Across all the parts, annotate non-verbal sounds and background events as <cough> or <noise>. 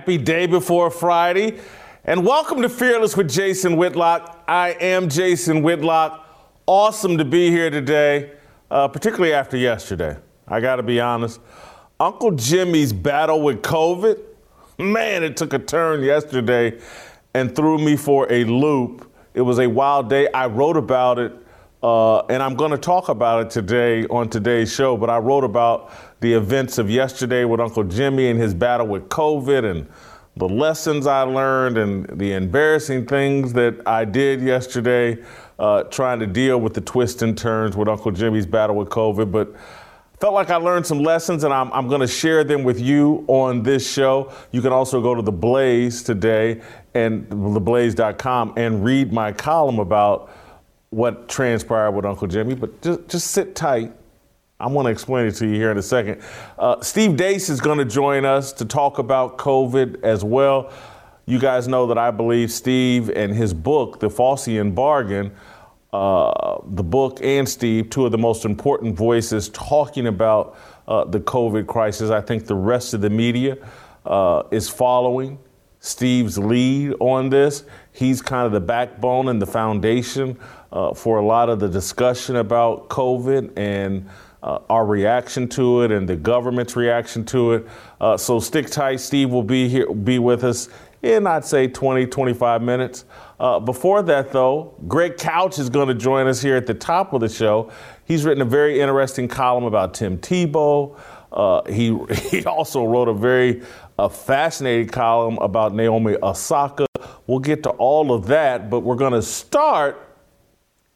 happy. Day before Friday. And welcome to Fearless with Jason Whitlock. I am Jason Whitlock. Awesome to be here today, uh, particularly after yesterday. I got to be honest. Uncle Jimmy's battle with COVID, man, it took a turn yesterday and threw me for a loop. It was a wild day. I wrote about it, uh, and I'm going to talk about it today on today's show. But I wrote about the events of yesterday with Uncle Jimmy and his battle with COVID and the lessons I learned and the embarrassing things that I did yesterday, uh, trying to deal with the twists and turns with Uncle Jimmy's battle with COVID. But felt like I learned some lessons and I'm, I'm going to share them with you on this show. You can also go to The Blaze today and theblaze.com and read my column about what transpired with Uncle Jimmy. But just, just sit tight I want to explain it to you here in a second. Uh, Steve Deace is going to join us to talk about COVID as well. You guys know that I believe Steve and his book, The Faucian Bargain, uh, the book and Steve, two of the most important voices talking about uh, the COVID crisis. I think the rest of the media uh, is following Steve's lead on this. He's kind of the backbone and the foundation uh, for a lot of the discussion about COVID and uh, our reaction to it and the government's reaction to it. Uh, so stick tight. Steve will be here, be with us in, I'd say, 20, 25 minutes. Uh, before that, though, Greg Couch is going to join us here at the top of the show. He's written a very interesting column about Tim Tebow. Uh, he, <laughs> he also wrote a very uh, fascinating column about Naomi Osaka. We'll get to all of that, but we're going to start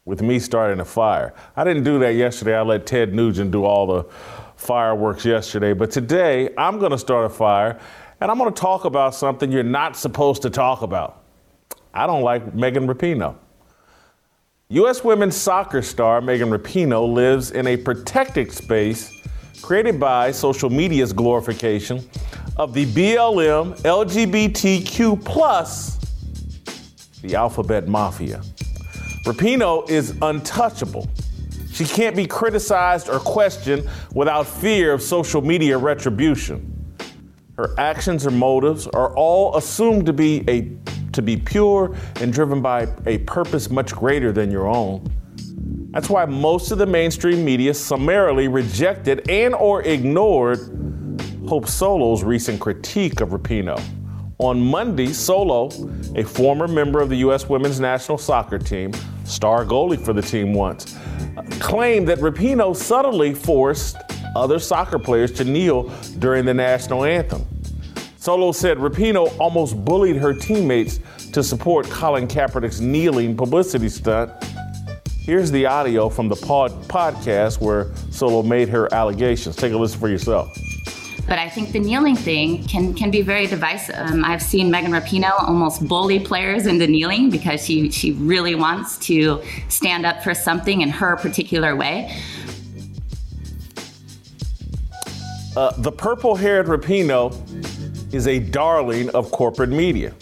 with me starting a fire. I didn't do that yesterday. I let Ted Nugent do all the fireworks yesterday. But today, I'm going to start a fire and I'm going to talk about something you're not supposed to talk about. I don't like Megan Rapinoe. U.S. women's soccer star Megan Rapinoe lives in a protected space created by social media's glorification of the BLM LGBTQ plus the alphabet mafia. Rapinoe is untouchable. She can't be criticized or questioned without fear of social media retribution. Her actions or motives are all assumed to be a to be pure and driven by a purpose much greater than your own. That's why most of the mainstream media summarily rejected and or ignored Hope Solo's recent critique of Rapinoe. On Monday, Solo, a former member of the U.S. women's national soccer team, star goalie for the team once, claimed that Rapinoe subtly forced other soccer players to kneel during the national anthem. Solo said Rapinoe almost bullied her teammates to support Colin Kaepernick's kneeling publicity stunt. Here's the audio from the pod- podcast where Solo made her allegations. Take a listen for yourself. But I think the kneeling thing can can be very divisive. Um, I've seen Megan Rapinoe almost bully players into kneeling because she she really wants to stand up for something in her particular way. Uh, the purple-haired Rapinoe is a darling of corporate media.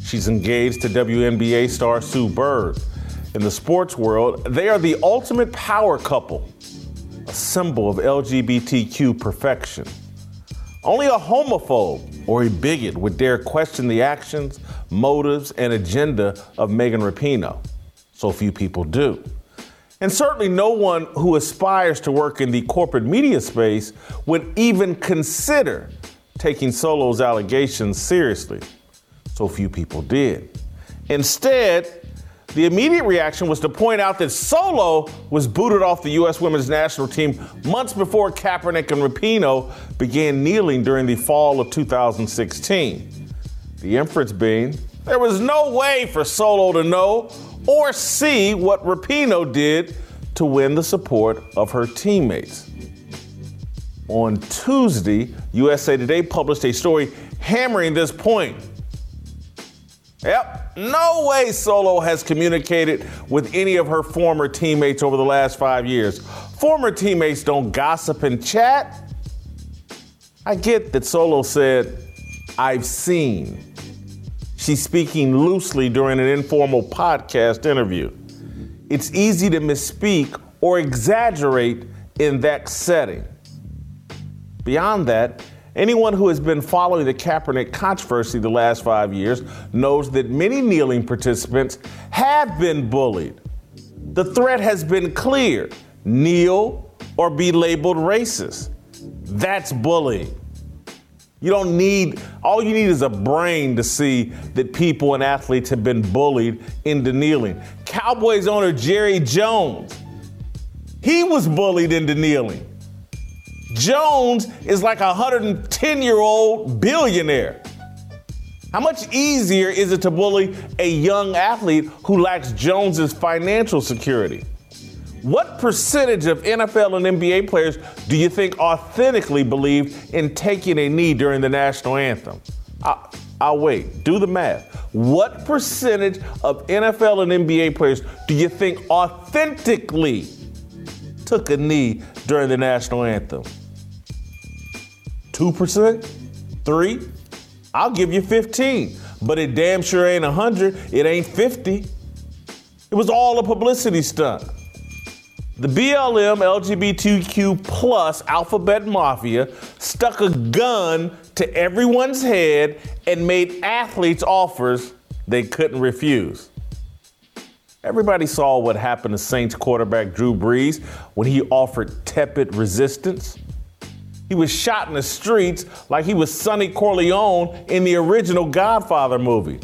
She's engaged to WNBA star Sue Bird. In the sports world, they are the ultimate power couple, a symbol of LGBTQ perfection. Only a homophobe or a bigot would dare question the actions, motives, and agenda of Megan Rapinoe. So few people do. And certainly no one who aspires to work in the corporate media space would even consider taking Solo's allegations seriously. So few people did. Instead, the immediate reaction was to point out that Solo was booted off the U.S. women's national team months before Kaepernick and Rapinoe began kneeling during the fall of 2016. The inference being there was no way for Solo to know or see what Rapinoe did to win the support of her teammates. On Tuesday, USA Today published a story hammering this point. Yep, no way Solo has communicated with any of her former teammates over the last five years. Former teammates don't gossip and chat. I get that Solo said, I've seen. She's speaking loosely during an informal podcast interview. It's easy to misspeak or exaggerate in that setting. Beyond that, Anyone who has been following the Kaepernick controversy the last five years knows that many kneeling participants have been bullied. The threat has been clear kneel or be labeled racist. That's bullying. You don't need, all you need is a brain to see that people and athletes have been bullied into kneeling. Cowboys owner Jerry Jones, he was bullied into kneeling. Jones is like 10 year old billionaire. How much easier is it to bully a young athlete who lacks Jones's financial security? What percentage of NFL and NBA players do you think authentically believe in taking a knee during the national anthem? I, I'll wait. Do the math. What percentage of NFL and NBA players do you think authentically took a knee during the national anthem? 2%? 3? I'll give you 15. But it damn sure ain't 100. It ain't 50. It was all a publicity stunt. The BLM LGBTQ plus alphabet mafia stuck a gun to everyone's head and made athletes offers they couldn't refuse. Everybody saw what happened to Saints quarterback Drew Brees when he offered tepid resistance. He was shot in the streets like he was Sonny Corleone in the original Godfather movie.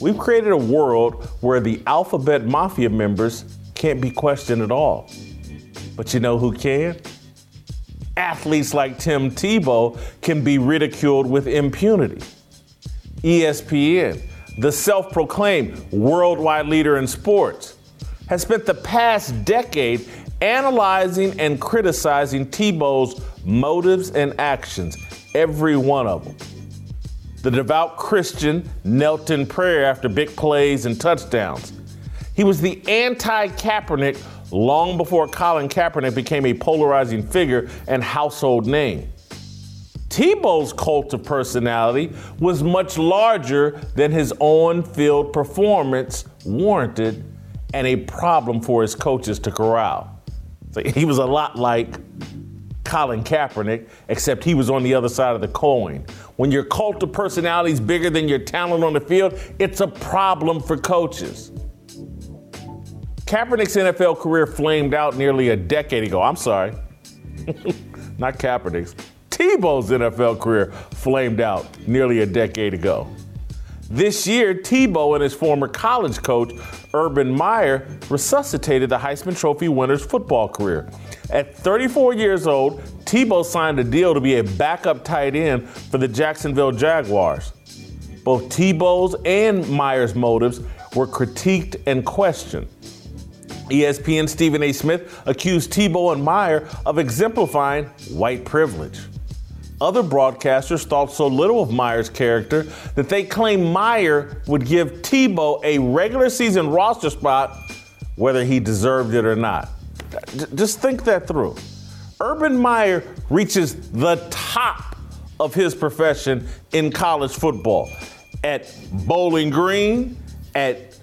We've created a world where the alphabet mafia members can't be questioned at all. But you know who can? Athletes like Tim Tebow can be ridiculed with impunity. ESPN, the self proclaimed worldwide leader in sports, has spent the past decade analyzing and criticizing Tebow's motives and actions, every one of them. The devout Christian knelt in prayer after big plays and touchdowns. He was the anti Kaepernick long before Colin Kaepernick became a polarizing figure and household name. Tebow's cult of personality was much larger than his on field performance warranted and a problem for his coaches to corral. So he was a lot like Colin Kaepernick, except he was on the other side of the coin. When your cult of personality is bigger than your talent on the field, it's a problem for coaches. Kaepernick's NFL career flamed out nearly a decade ago. I'm sorry, <laughs> not Kaepernick's. Tebow's NFL career flamed out nearly a decade ago. This year, Tebow and his former college coach, Urban Meyer, resuscitated the Heisman Trophy winner's football career. At 34 years old, Tebow signed a deal to be a backup tight end for the Jacksonville Jaguars. Both Tebow's and Meyer's motives were critiqued and questioned. ESPN Stephen A. Smith accused Tebow and Meyer of exemplifying white privilege. Other broadcasters thought so little of Meyer's character that they claimed Meyer would give Tebow a regular season roster spot whether he deserved it or not. Just think that through. Urban Meyer reaches the top of his profession in college football at Bowling Green, at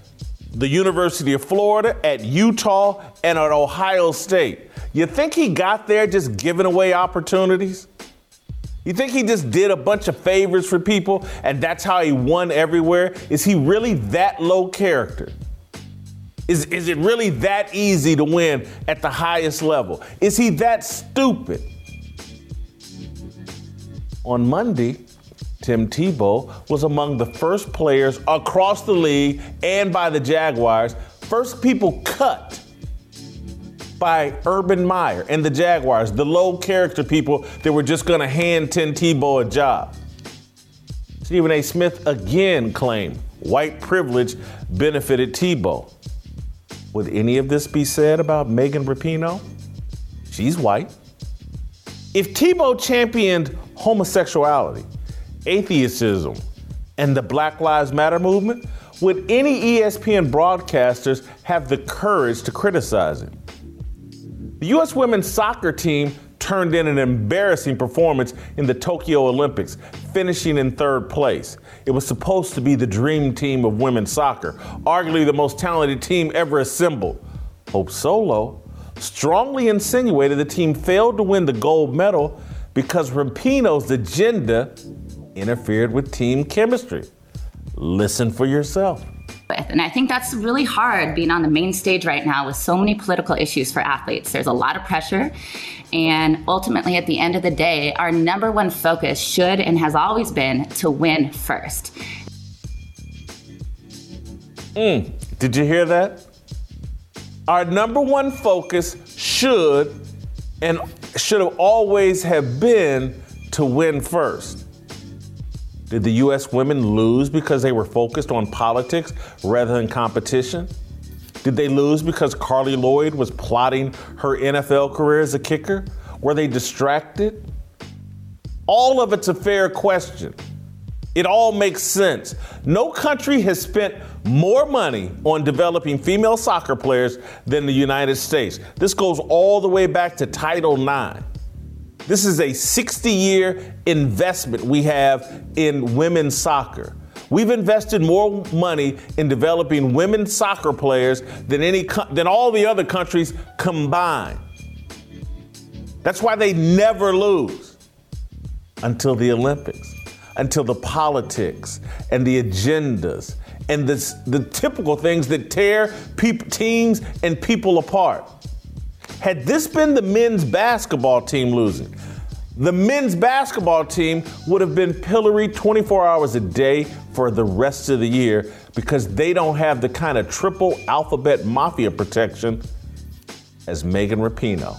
the University of Florida, at Utah, and at Ohio State. You think he got there just giving away opportunities? You think he just did a bunch of favors for people and that's how he won everywhere? Is he really that low character? Is, is it really that easy to win at the highest level? Is he that stupid? On Monday, Tim Tebow was among the first players across the league and by the Jaguars, first people cut by Urban Meyer and the Jaguars, the low character people that were just going to hand Tim Tebow a job. Stephen A. Smith again claimed white privilege benefited Tebow. Would any of this be said about Megan Rapinoe? She's white. If Tebow championed homosexuality, atheism, and the Black Lives Matter movement, would any ESPN broadcasters have the courage to criticize it? The U.S. women's soccer team turned in an embarrassing performance in the Tokyo Olympics, finishing in third place. It was supposed to be the dream team of women's soccer, arguably the most talented team ever assembled. Hope Solo strongly insinuated the team failed to win the gold medal because Rapinoe's agenda interfered with team chemistry. Listen for yourself. And I think that's really hard being on the main stage right now with so many political issues for athletes. There's a lot of pressure. And ultimately, at the end of the day, our number one focus should and has always been to win first. Mm, did you hear that? Our number one focus should and should have always have been to win first. Did the U.S. women lose because they were focused on politics rather than competition? Did they lose because Carli Lloyd was plotting her NFL career as a kicker? Were they distracted? All of it's a fair question. It all makes sense. No country has spent more money on developing female soccer players than the United States. This goes all the way back to Title IX. This is a 60 year investment we have in women's soccer. We've invested more money in developing women's soccer players than any than all the other countries combined. That's why they never lose until the Olympics, until the politics and the agendas and the, the typical things that tear teams and people apart. Had this been the men's basketball team losing, the men's basketball team would have been pilloried 24 hours a day for the rest of the year because they don't have the kind of triple alphabet mafia protection as Megan Rapinoe.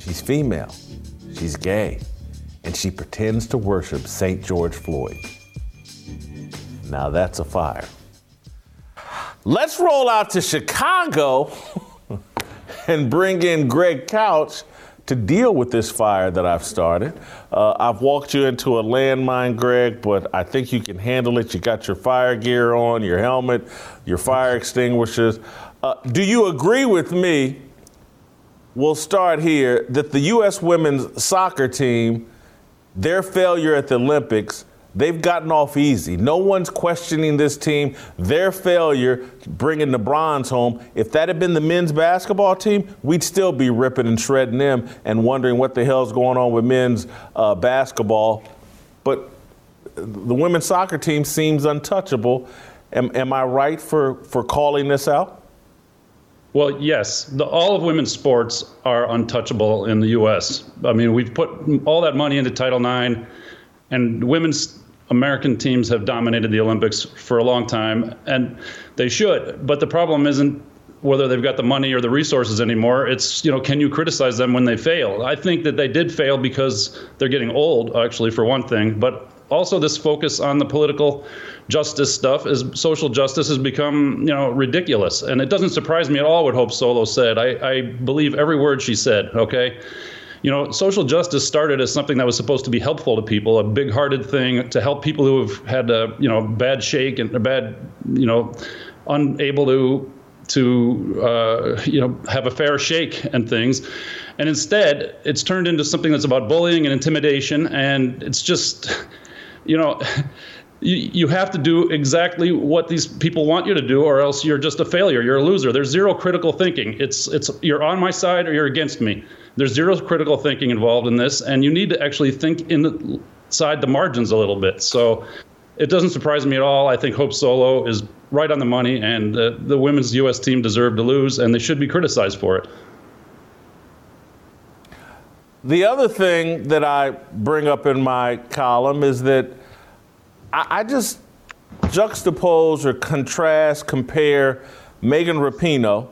She's female, she's gay, and she pretends to worship St. George Floyd. Now that's a fire. Let's roll out to Chicago <laughs> and bring in Greg Couch to deal with this fire that I've started. Uh, I've walked you into a landmine, Greg, but I think you can handle it. You got your fire gear on, your helmet, your fire extinguishers. Uh, do you agree with me? We'll start here that the U.S. women's soccer team, their failure at the Olympics, They've gotten off easy. No one's questioning this team. Their failure bringing the bronze home. If that had been the men's basketball team, we'd still be ripping and shredding them and wondering what the hell's going on with men's uh, basketball. But the women's soccer team seems untouchable. Am, am I right for, for calling this out? Well, yes. The, all of women's sports are untouchable in the U.S. I mean, we've put all that money into Title IX, and women's American teams have dominated the Olympics for a long time, and they should. But the problem isn't whether they've got the money or the resources anymore. It's, you know, can you criticize them when they fail? I think that they did fail because they're getting old, actually, for one thing. But also, this focus on the political justice stuff is social justice has become, you know, ridiculous. And it doesn't surprise me at all what Hope Solo said. I, I believe every word she said, okay? You know, social justice started as something that was supposed to be helpful to people, a big-hearted thing to help people who have had a, you know, bad shake and a bad, you know, unable to to uh, you know have a fair shake and things. And instead it's turned into something that's about bullying and intimidation and it's just you know you, you have to do exactly what these people want you to do or else you're just a failure you're a loser. There's zero critical thinking. It's it's you're on my side or you're against me there's zero critical thinking involved in this, and you need to actually think inside the margins a little bit. So it doesn't surprise me at all. I think Hope Solo is right on the money, and uh, the women's U.S. team deserved to lose, and they should be criticized for it. The other thing that I bring up in my column is that I, I just juxtapose or contrast, compare Megan Rapinoe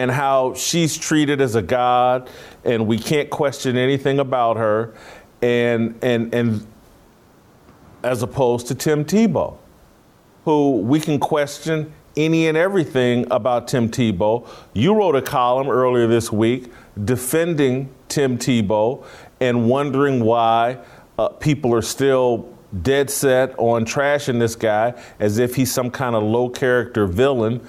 and how she's treated as a god and we can't question anything about her and and and as opposed to Tim Tebow who we can question any and everything about Tim Tebow. You wrote a column earlier this week defending Tim Tebow and wondering why uh, people are still dead set on trashing this guy as if he's some kind of low character villain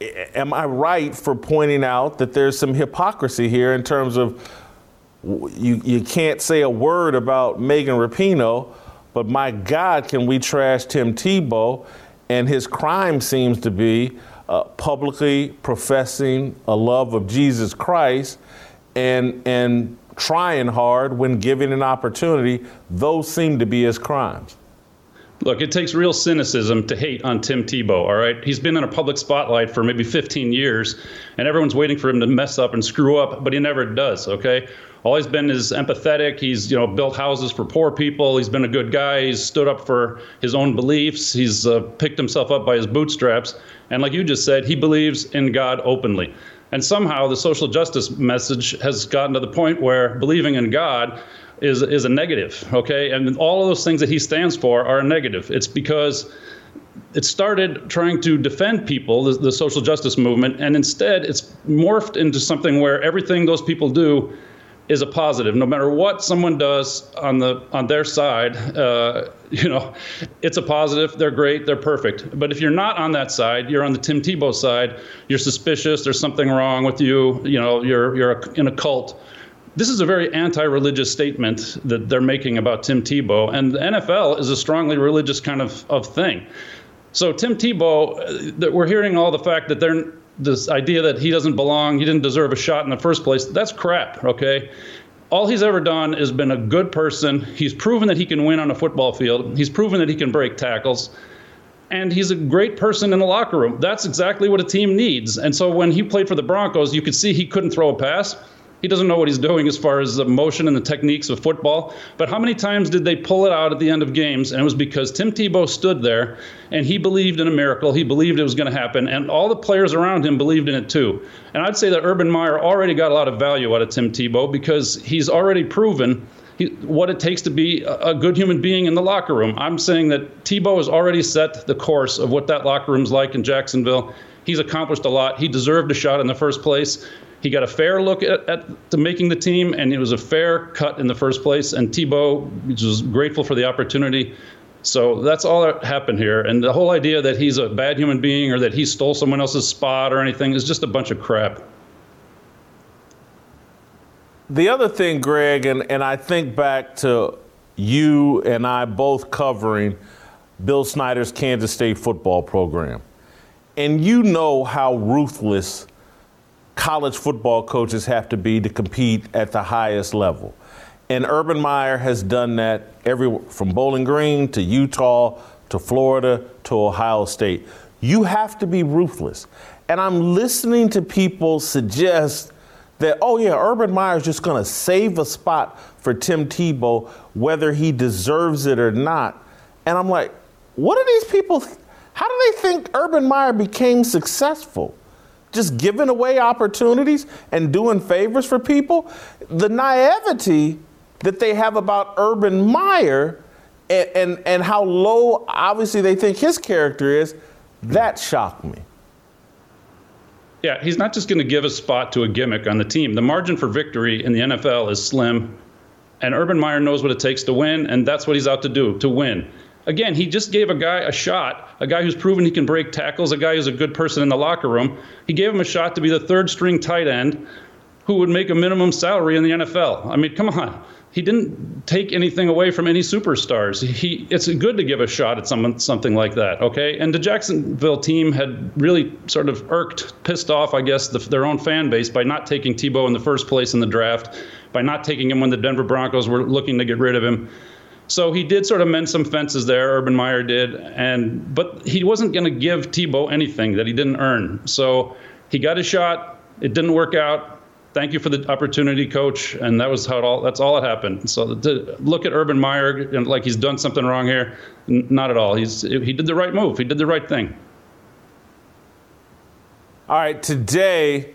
am I right for pointing out that there's some hypocrisy here in terms of you, you can't say a word about Megan Rapinoe, but my God, can we trash Tim Tebow? And his crime seems to be uh, publicly professing a love of Jesus Christ and, and trying hard when given an opportunity, those seem to be his crimes. Look, it takes real cynicism to hate on Tim Tebow, all right? He's been in a public spotlight for maybe 15 years, and everyone's waiting for him to mess up and screw up, but he never does, okay? All he's been is empathetic. He's, you know, built houses for poor people. He's been a good guy. He's stood up for his own beliefs. He's uh, picked himself up by his bootstraps. And like you just said, he believes in God openly. And somehow the social justice message has gotten to the point where believing in God is is a negative, okay? And all of those things that he stands for are a negative. It's because it started trying to defend people, the, the, social justice movement, and instead it's morphed into something where everything those people do is a positive. No matter what someone does on the on their side, uh, <laughs> you know, it's a positive. They're great. They're perfect. But if you're not on that side, you're on the Tim Tebow side. You're suspicious. There's something wrong with you. You know, you're you're in a cult this is a very anti-religious statement that they're making about Tim Tebow, and the NFL is a strongly religious kind of, of thing. So Tim Tebow, uh, that we're hearing all the fact that they're this idea that he doesn't belong, he didn't deserve a shot in the first place. That's crap. Okay. All he's ever done is been a good person. He's proven that he can win on a football field. He's proven that he can break tackles and he's a great person in the locker room. That's exactly what a team needs. And so when he played for the Broncos, you could see he couldn't throw a pass. He doesn't know what he's doing as far as the motion and the techniques of football. But how many times did they pull it out at the end of games? And it was because Tim Tebow stood there and he believed in a miracle. He believed it was going to happen. And all the players around him believed in it too. And I'd say that Urban Meyer already got a lot of value out of Tim Tebow because he's already proven he, what it takes to be a, good human being in the locker room. I'm saying that Tebow has already set the course of what that locker room's like in Jacksonville. He's accomplished a lot. He deserved a shot in the first place. He got a fair look at, at making the team, and it was a fair cut in the first place. And Tebow was grateful for the opportunity. So that's all that happened here. And the whole idea that he's a bad human being or that he stole someone else's spot or anything is just a bunch of crap. The other thing, Greg, and, and I think back to you and I both covering Bill Snyder's Kansas State football program. And you know how ruthless college football coaches have to be to compete at the highest level. And Urban Meyer has done that every from Bowling Green to Utah to Florida to Ohio State. You have to be ruthless. And I'm listening to people suggest that, oh, yeah, Urban Meyer is just going to save a spot for Tim Tebow, whether he deserves it or not. And I'm like, what are these people? How do they think Urban Meyer became successful? Just giving away opportunities and doing favors for people. The naivety that they have about Urban Meyer and, and, and how low, obviously, they think his character is, that shocked me. Yeah, he's not just going to give a spot to a gimmick on the team. The margin for victory in the NFL is slim, and Urban Meyer knows what it takes to win, and that's what he's out to do to win. Again, he just gave a guy a shot, a guy who's proven he can break tackles, a guy who's a good person in the locker room. He gave him a shot to be the third string tight end who would make a minimum salary in the NFL. I mean, come on. He didn't take anything away from any superstars. He, it's good to give a shot at someone, something like that, okay? And the Jacksonville team had really sort of irked, pissed off, I guess, the, their own fan base by not taking Tebow in the first place in the draft, by not taking him when the Denver Broncos were looking to get rid of him. So he did sort of mend some fences there. Urban Meyer did, and but he wasn't going to give Tebow anything that he didn't earn. So he got his shot. It didn't work out. Thank you for the opportunity, coach. And that was how it all. That's all that happened. So to look at Urban Meyer and like he's done something wrong here, not at all. He's he did the right move. He did the right thing. All right, today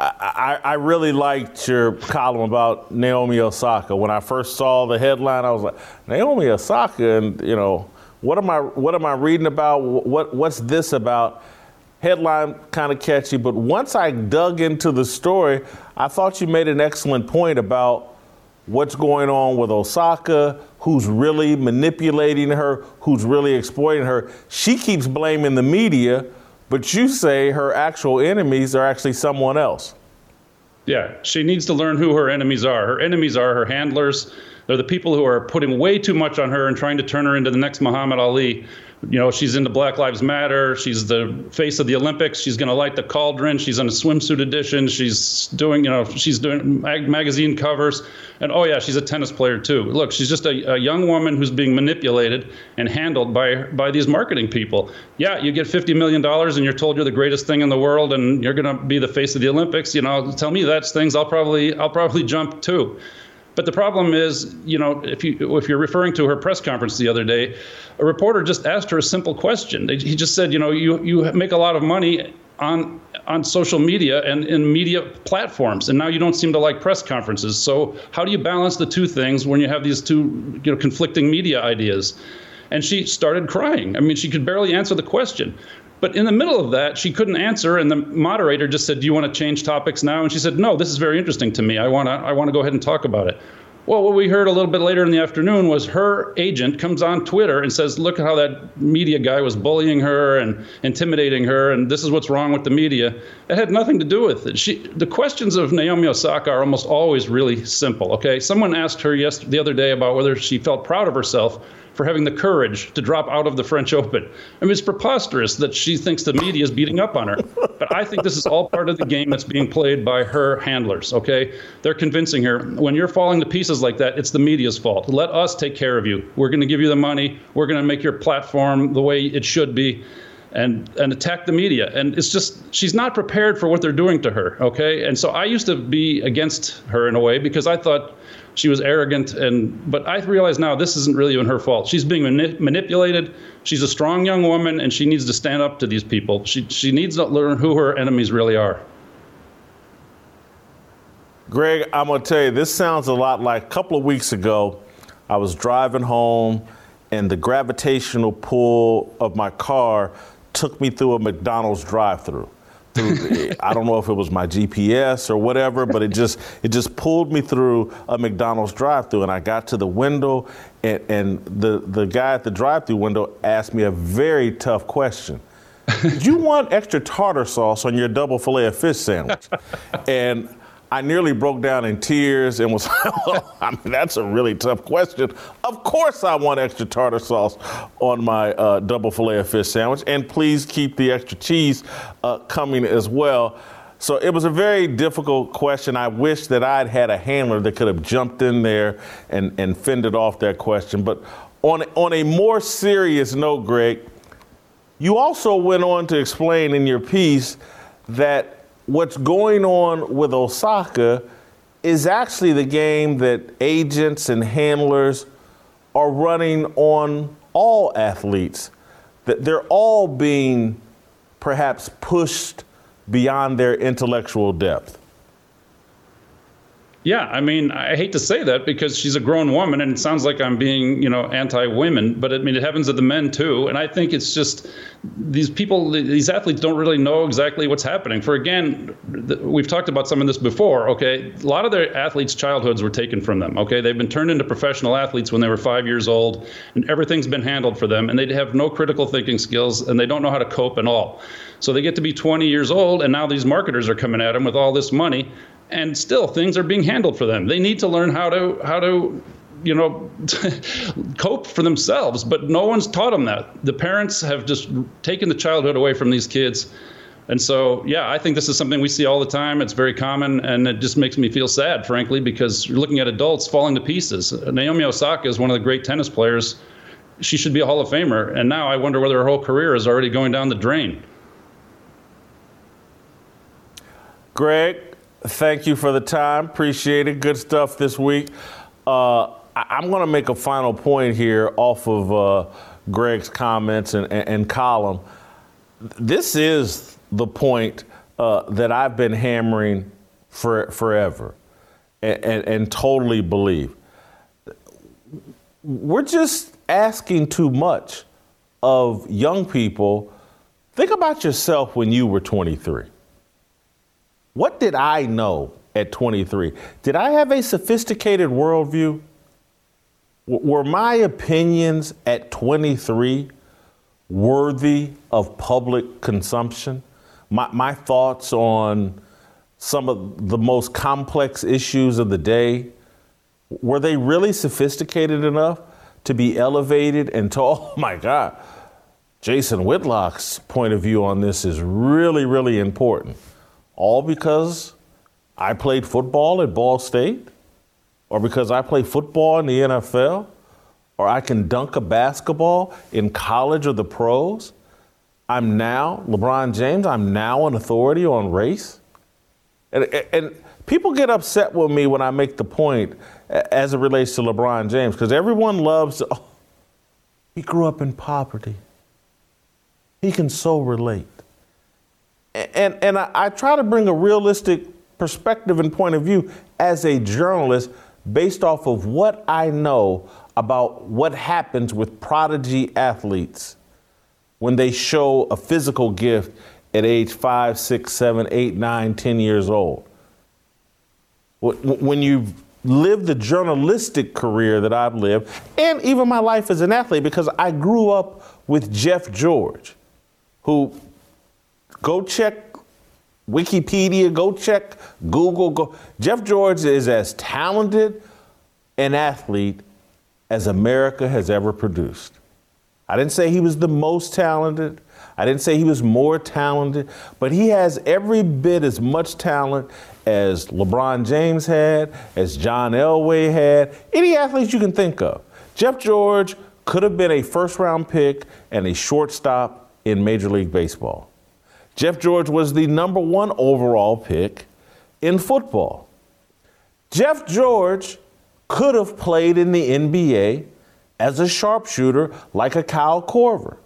I, I, really liked your column about Naomi Osaka. When I first saw the headline, I was like, Naomi Osaka, and you know, what am I what am I reading about? What what's this about? Headline kind of catchy, but once I dug into the story, I thought you made an excellent point about what's going on with Osaka, who's really manipulating her, who's really exploiting her. She keeps blaming the media but you say her actual enemies are actually someone else. Yeah, she needs to learn who her enemies are. Her enemies are her handlers, They're the people who are putting way too much on her and trying to turn her into the next Muhammad Ali you know, she's into Black Lives Matter. She's the face of the Olympics. She's going to light the cauldron. She's in a swimsuit edition. She's doing, you know, she's doing mag- magazine covers. And oh, yeah, she's a tennis player too. Look, she's just a, a young woman who's being manipulated and handled by, by these marketing people. Yeah, you get $50 million and you're told you're the greatest thing in the world and you're going to be the face of the Olympics. You know, tell me that's things I'll probably, I'll probably jump too. But the problem is, you know, if you if you're referring to her press conference the other day, a reporter just asked her a simple question. He just said, you know, you you make a lot of money on on social media and in media platforms, and now you don't seem to like press conferences. So how do you balance the two things when you have these two you know conflicting media ideas? And she started crying. I mean, she could barely answer the question. But in the middle of that, she couldn't answer, and the moderator just said, "Do you want to change topics now?" And she said, "No, this is very interesting to me. I want to I want to go ahead and talk about it." Well, what we heard a little bit later in the afternoon was her agent comes on Twitter and says, "Look at how that media guy was bullying her and intimidating her, and this is what's wrong with the media." It had nothing to do with it. She, the questions of Naomi Osaka are almost always really simple. Okay, someone asked her yes the other day about whether she felt proud of herself for having the courage to drop out of the French Open. I mean, it's preposterous that she thinks the media is beating up on her. But I think this is all part of the game that's being played by her handlers, okay? They're convincing her when you're falling to pieces like that, it's the media's fault. Let us take care of you. We're going to give you the money. We're going to make your platform the way it should be and and attack the media and it's just she's not prepared for what they're doing to her okay and so i used to be against her in a way because i thought she was arrogant and but i realize now this isn't really even her fault. She's being mani- manipulated. She's a strong young woman and she needs to stand up to these people. She she needs to learn who her enemies really are. Greg i'm going to tell you this sounds a lot like a couple of weeks ago i was driving home and the gravitational pull of my car took me through a mcdonald's drive-through. through, I don't know if it was my GPS or whatever, but it just it just pulled me through a McDonald's drive-through, and I got to the window, and, and the the guy at the drive-through window asked me a very tough question. Did <laughs> you want extra tartar sauce on your double fillet of fish sandwich? and I nearly broke down in tears and was, <laughs> I mean, that's a really tough question. Of course, I want extra tartar sauce on my uh, double filet of fish sandwich, and please keep the extra cheese uh, coming as well. So it was a very difficult question. I wish that I'd had a handler that could have jumped in there and, and fended off that question. But on, on a more serious note, Greg, you also went on to explain in your piece that what's going on with Osaka is actually the game that agents and handlers are running on all athletes. That they're all being perhaps pushed beyond their intellectual depth. Yeah, I mean, I hate to say that because she's a grown woman, and it sounds like I'm being, you know, anti-women. But I mean, it happens to the men too, and I think it's just these people, these athletes, don't really know exactly what's happening. For again, we've talked about some of this before. Okay, a lot of their athletes' childhoods were taken from them. Okay, they've been turned into professional athletes when they were five years old, and everything's been handled for them, and they have no critical thinking skills, and they don't know how to cope at all. So they get to be 20 years old, and now these marketers are coming at them with all this money, and still things are being handled for them. They need to learn how to how to you know <laughs> cope for themselves, but no one's taught them that. The parents have just taken the childhood away from these kids. And so, yeah, I think this is something we see all the time. It's very common, and it just makes me feel sad, frankly, because you're looking at adults falling to pieces. Naomi Osaka is one of the great tennis players. She should be a Hall of Famer, and now I wonder whether her whole career is already going down the drain. Greg, Thank you for the time. Appreciate it. Good stuff this week. Uh, I- am going to make a final point here off of uh, Greg's comments and, and, and, column. This is the point uh, that I've been hammering for forever and, and, and totally believe. We're just asking too much of young people. Think about yourself when you were 23. What did I know at 23? Did I have a sophisticated worldview? W- were my opinions at 23 worthy of public consumption? My, my thoughts on some of the most complex issues of the day? were they really sophisticated enough to be elevated and to, <laughs> oh my God, Jason Whitlock's point of view on this is really, really important. All because I played football at Ball State, or because I play football in the NFL, or I can dunk a basketball in college or the pros. I'm now, LeBron James, I'm now an authority on race. And, and people get upset with me when I make the point as it relates to LeBron James, because everyone loves, <laughs> oh, he grew up in poverty. He can so relate. And, and I, I try to bring a realistic perspective and point of view as a journalist based off of what I know about what happens with prodigy athletes when they show a physical gift at age five, six, seven, eight, nine, ten years old. When you've lived the journalistic career that I've lived, and even my life as an athlete, because I grew up with Jeff George who go check Wikipedia, go check Google. Go. Jeff George is as talented an athlete as America has ever produced. I didn't say he was the most talented. I didn't say he was more talented, but he has every bit as much talent as LeBron James had, as John Elway had, any athlete you can think of. Jeff George could have been a first round pick and a shortstop in Major League Baseball. Jeff George was the number one overall pick in football. Jeff George could have played in the NBA as a sharpshooter like a Kyle Korver.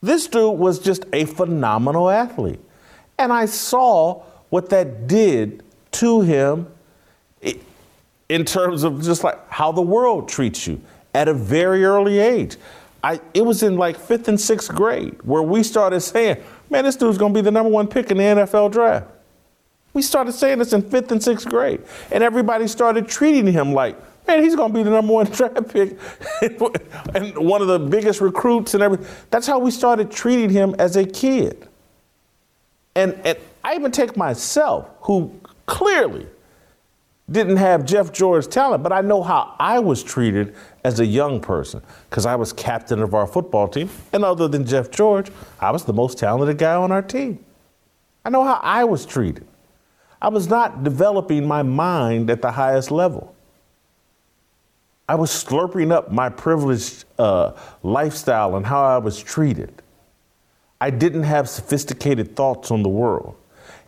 This dude was just a phenomenal athlete. And I saw what that did to him in terms of just like how the world treats you at a very early age. I, it was in like fifth and sixth grade where we started saying, man, this dude's going to be the number one pick in the NFL draft. We started saying this in fifth and sixth grade. And everybody started treating him like, man, he's going to be the number one <laughs> draft pick <laughs> and one of the biggest recruits and everything. That's how we started treating him as a kid. And, and I even take myself, who clearly didn't have Jeff George's talent, but I know how I was treated as a young person because I was captain of our football team. And other than Jeff George, I was the most talented guy on our team. I know how I was treated. I was not developing my mind at the highest level. I was slurping up my privileged uh, lifestyle and how I was treated. I didn't have sophisticated thoughts on the world.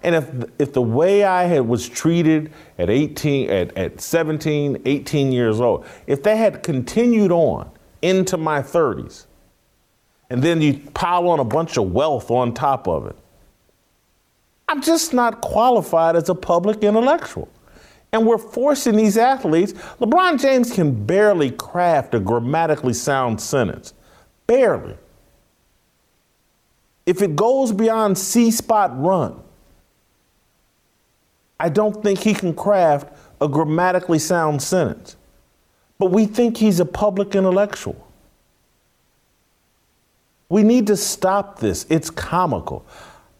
And if, if the way I had was treated at 18, at, at 17, 18 years old, if that had continued on into my 30s, and then you pile on a bunch of wealth on top of it, I'm just not qualified as a public intellectual. And we're forcing these athletes. LeBron James can barely craft a grammatically sound sentence. Barely. If it goes beyond C spot run, I don't think he can craft a grammatically sound sentence. But we think he's a public intellectual. We need to stop this. It's comical.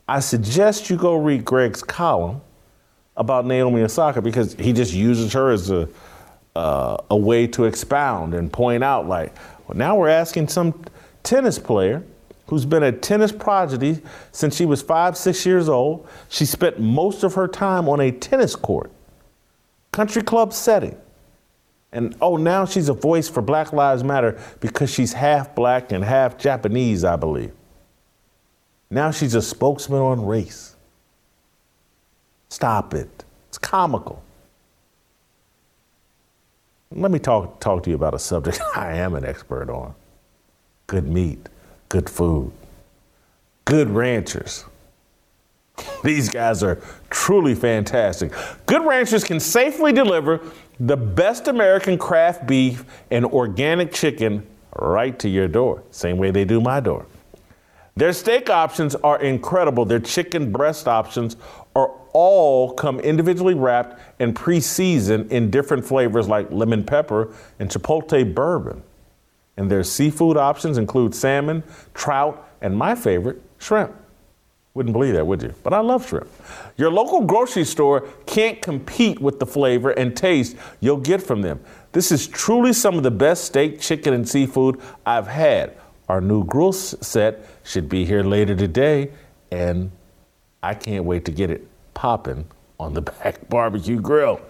I suggest you go read Greg's column about Naomi Osaka because he just uses her as a, uh, a way to expound and point out, like, well, now we're asking some tennis player who's been a tennis prodigy since she was five, six years old. She spent most of her time on a tennis court, country club setting. And oh, now she's a voice for Black Lives Matter because she's half black and half Japanese, I believe. Now she's a spokesman on race. Stop it. It's comical. Let me talk, talk to you about a subject <laughs> I am an expert on good meat good food, good ranchers. <laughs> These guys are truly fantastic. Good ranchers can safely deliver the best American craft beef and organic chicken right to your door, same way they do my door. Their steak options are incredible. Their chicken breast options are all come individually wrapped and pre-seasoned in different flavors like lemon pepper and chipotle bourbon. And their seafood options include salmon, trout, and my favorite, shrimp. Wouldn't believe that, would you? But I love shrimp. Your local grocery store can't compete with the flavor and taste you'll get from them. This is truly some of the best steak, chicken, and seafood I've had. Our new grill set should be here later today, and I can't wait to get it popping on the <laughs> back barbecue grill.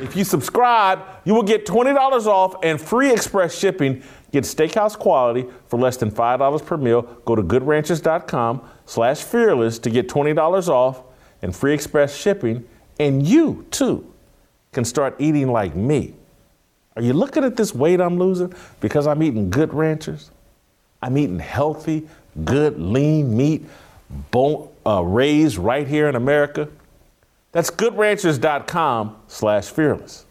If you subscribe, you will get $20 off and free express shipping. Get steakhouse quality for less than $5 per meal. Go to goodranchers.com slash fearless to get $20 off and free express shipping. And you, too, can start eating like me. Are you looking at this weight I'm losing because I'm eating good ranchers? I'm eating healthy, good, lean meat, uh, raised right here in America. That's goodranchers.com slash fearless.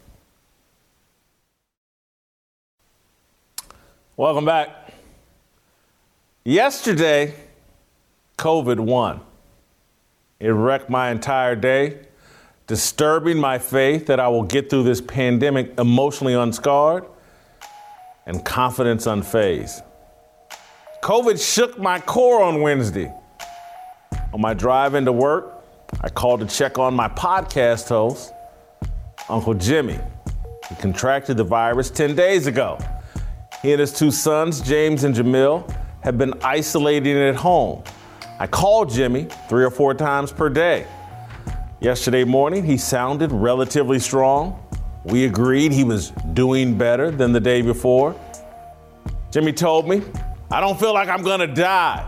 Welcome back. Yesterday, COVID won. It wrecked my entire day, disturbing my faith that I will get through this pandemic emotionally unscarred and confidence unfazed. COVID shook my core on Wednesday. On my drive into work, I called to check on my podcast host, Uncle Jimmy. He contracted the virus 10 days ago. He and his two sons, James and Jamil, have been isolating at home. I called Jimmy three or four times per day. Yesterday morning, he sounded relatively strong. We agreed he was doing better than the day before. Jimmy told me, I don't feel like I'm gonna die.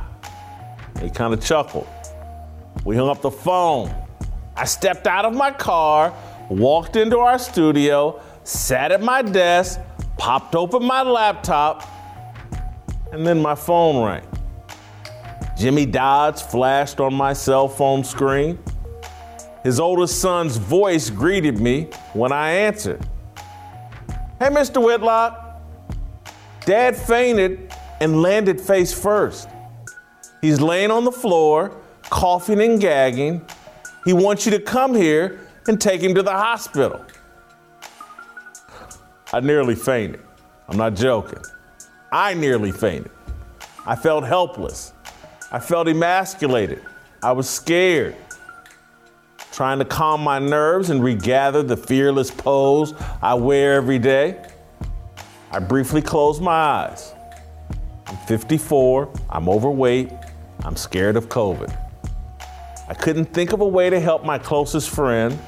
He kind of chuckled. We hung up the phone. I stepped out of my car, walked into our studio, sat at my desk, popped open my laptop, and then my phone rang. Jimmy Dodds flashed on my cell phone screen. His oldest son's voice greeted me when I answered. Hey, Mr. Whitlock. Dad fainted and landed face first. He's laying on the floor coughing and gagging. He wants you to come here and take him to the hospital. I nearly fainted. I'm not joking. I nearly fainted. I felt helpless. I felt emasculated. I was scared. Trying to calm my nerves and regather the fearless pose I wear every day, I briefly closed my eyes. I'm 54, I'm overweight, I'm scared of COVID. I couldn't think of a way to help my closest friend.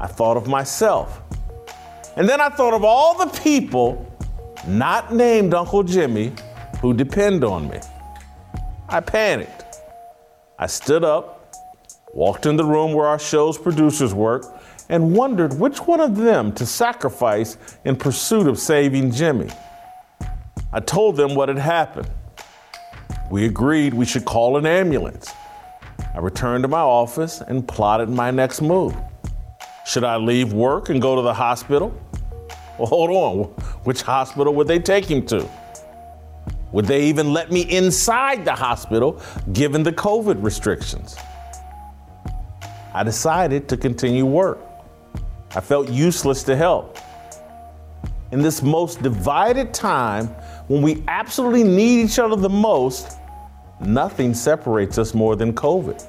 I thought of myself. And then I thought of all the people not named Uncle Jimmy who depend on me. I panicked. I stood up, walked in the room where our show's producers work, and wondered which one of them to sacrifice in pursuit of saving Jimmy. I told them what had happened. We agreed we should call an ambulance. I returned to my office and plotted my next move. Should I leave work and go to the hospital? Well, hold on. Which hospital would they take him to? Would they even let me inside the hospital given the COVID restrictions? I decided to continue work. I felt useless to help. In this most divided time, when we absolutely need each other the most, Nothing separates us more than COVID.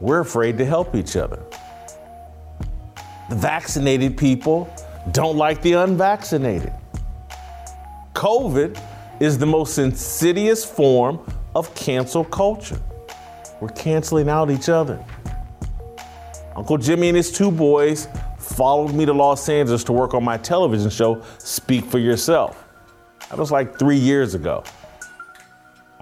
We're afraid to help each other. Vaccinated people don't like the unvaccinated. COVID is the most insidious form of cancel culture. We're canceling out each other. Uncle Jimmy and his two boys followed me to Los Angeles to work on my television show, Speak for Yourself. That was like three years ago.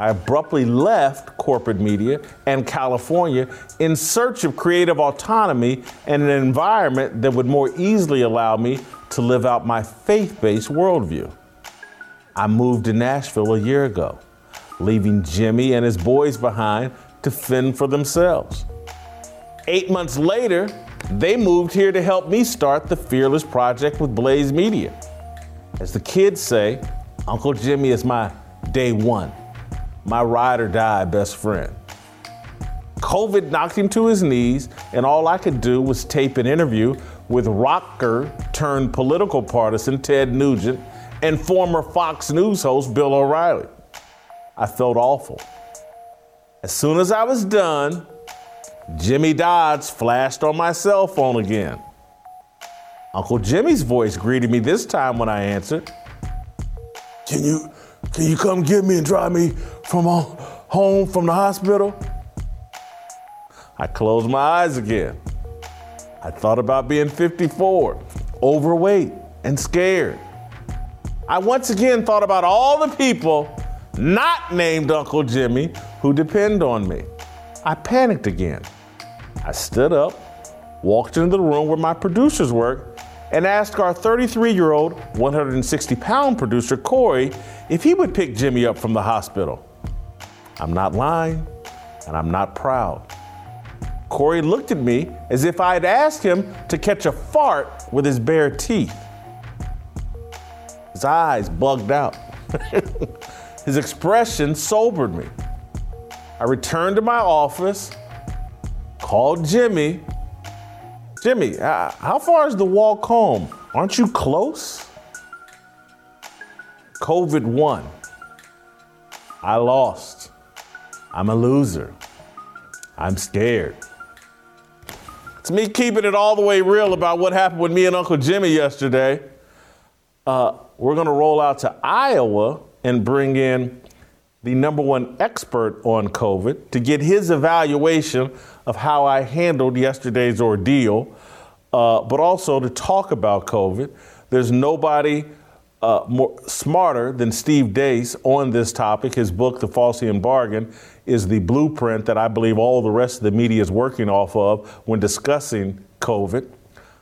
I abruptly left corporate media and California in search of creative autonomy and an environment that would more easily allow me to live out my faith based worldview. I moved to Nashville a year ago, leaving Jimmy and his boys behind to fend for themselves. Eight months later, they moved here to help me start the Fearless Project with Blaze Media. As the kids say, Uncle Jimmy is my day one my ride or die best friend. COVID knocked him to his knees, and all I could do was tape an interview with rocker turned political partisan Ted Nugent and former Fox News host Bill O'Reilly. I felt awful. As soon as I was done, Jimmy Dodds flashed on my cell phone again. Uncle Jimmy's voice greeted me this time when I answered. Can you can you come get me and drive me from home from the hospital? I closed my eyes again. I thought about being 54, overweight, and scared. I once again thought about all the people not named Uncle Jimmy who depend on me. I panicked again. I stood up, walked into the room where my producers work, and asked our 33 year old, 160 pound producer, Corey, if he would pick Jimmy up from the hospital. I'm not lying, and I'm not proud. Corey looked at me as if I had asked him to catch a fart with his bare teeth. His eyes bugged out. <laughs> his expression sobered me. I returned to my office, called Jimmy. Jimmy, uh, how far is the walk home? Aren't you close? COVID won. I lost. I'm a loser. I'm scared. It's me keeping it all the way real about what happened with me and Uncle Jimmy yesterday. Uh, we're going to roll out to Iowa and bring in the number one expert on COVID to get his evaluation of how I handled yesterday's ordeal, uh, but also to talk about COVID. There's nobody uh, more smarter than Steve Deace on this topic. His book, The Faucian Bargain, is the blueprint that I believe all the rest of the media is working off of when discussing COVID.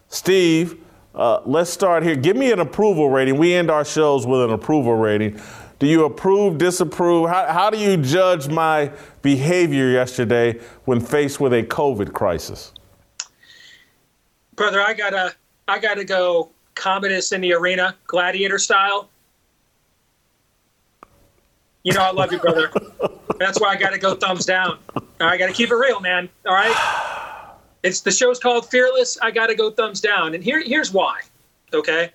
Steve, uh, let's start here. Give me an approval rating. We end our shows with an approval rating. Do you approve, disapprove? How, how do you judge my behavior yesterday when faced with a COVID crisis? Brother, I gotta, I gotta go Commodus in the arena, gladiator style. You know I love you, brother. That's why I got to go thumbs down. I got to keep it real, man. All right. It's the show's called Fearless. I got to go thumbs down, and here here's why. Okay.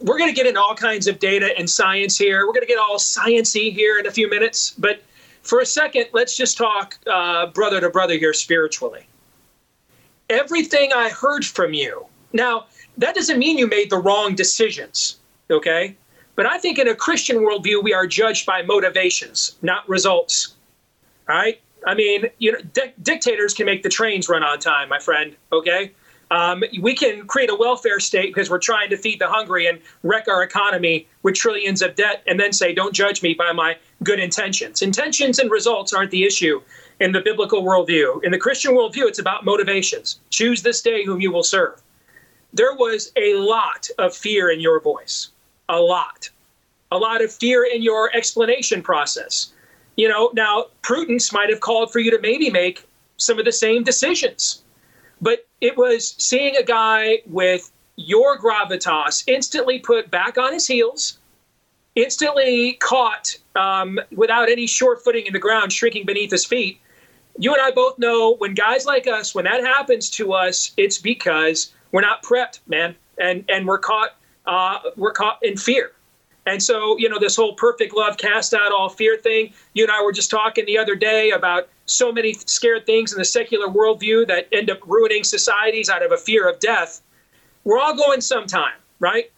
We're going to get into all kinds of data and science here. We're going to get all sciency here in a few minutes, but for a second, let's just talk uh, brother to brother here spiritually. Everything I heard from you. Now, that doesn't mean you made the wrong decisions, okay? But I think in a Christian worldview, we are judged by motivations, not results. All right? I mean, you know, di- dictators can make the trains run on time, my friend, okay? Um, we can create a welfare state because we're trying to feed the hungry and wreck our economy with trillions of debt and then say, don't judge me by my good intentions. Intentions and results aren't the issue in the biblical worldview. In the Christian worldview, it's about motivations. Choose this day whom you will serve there was a lot of fear in your voice, a lot, a lot of fear in your explanation process. You know, now prudence might have called for you to maybe make some of the same decisions, but it was seeing a guy with your gravitas instantly put back on his heels, instantly caught um, without any short footing in the ground, shrinking beneath his feet. You and I both know when guys like us, when that happens to us, it's because we're not prepped, man, and and we're caught uh, we're caught in fear. And so, you know, this whole perfect love cast out all fear thing. You and I were just talking the other day about so many scared things in the secular worldview that end up ruining societies out of a fear of death. We're all going sometime, right?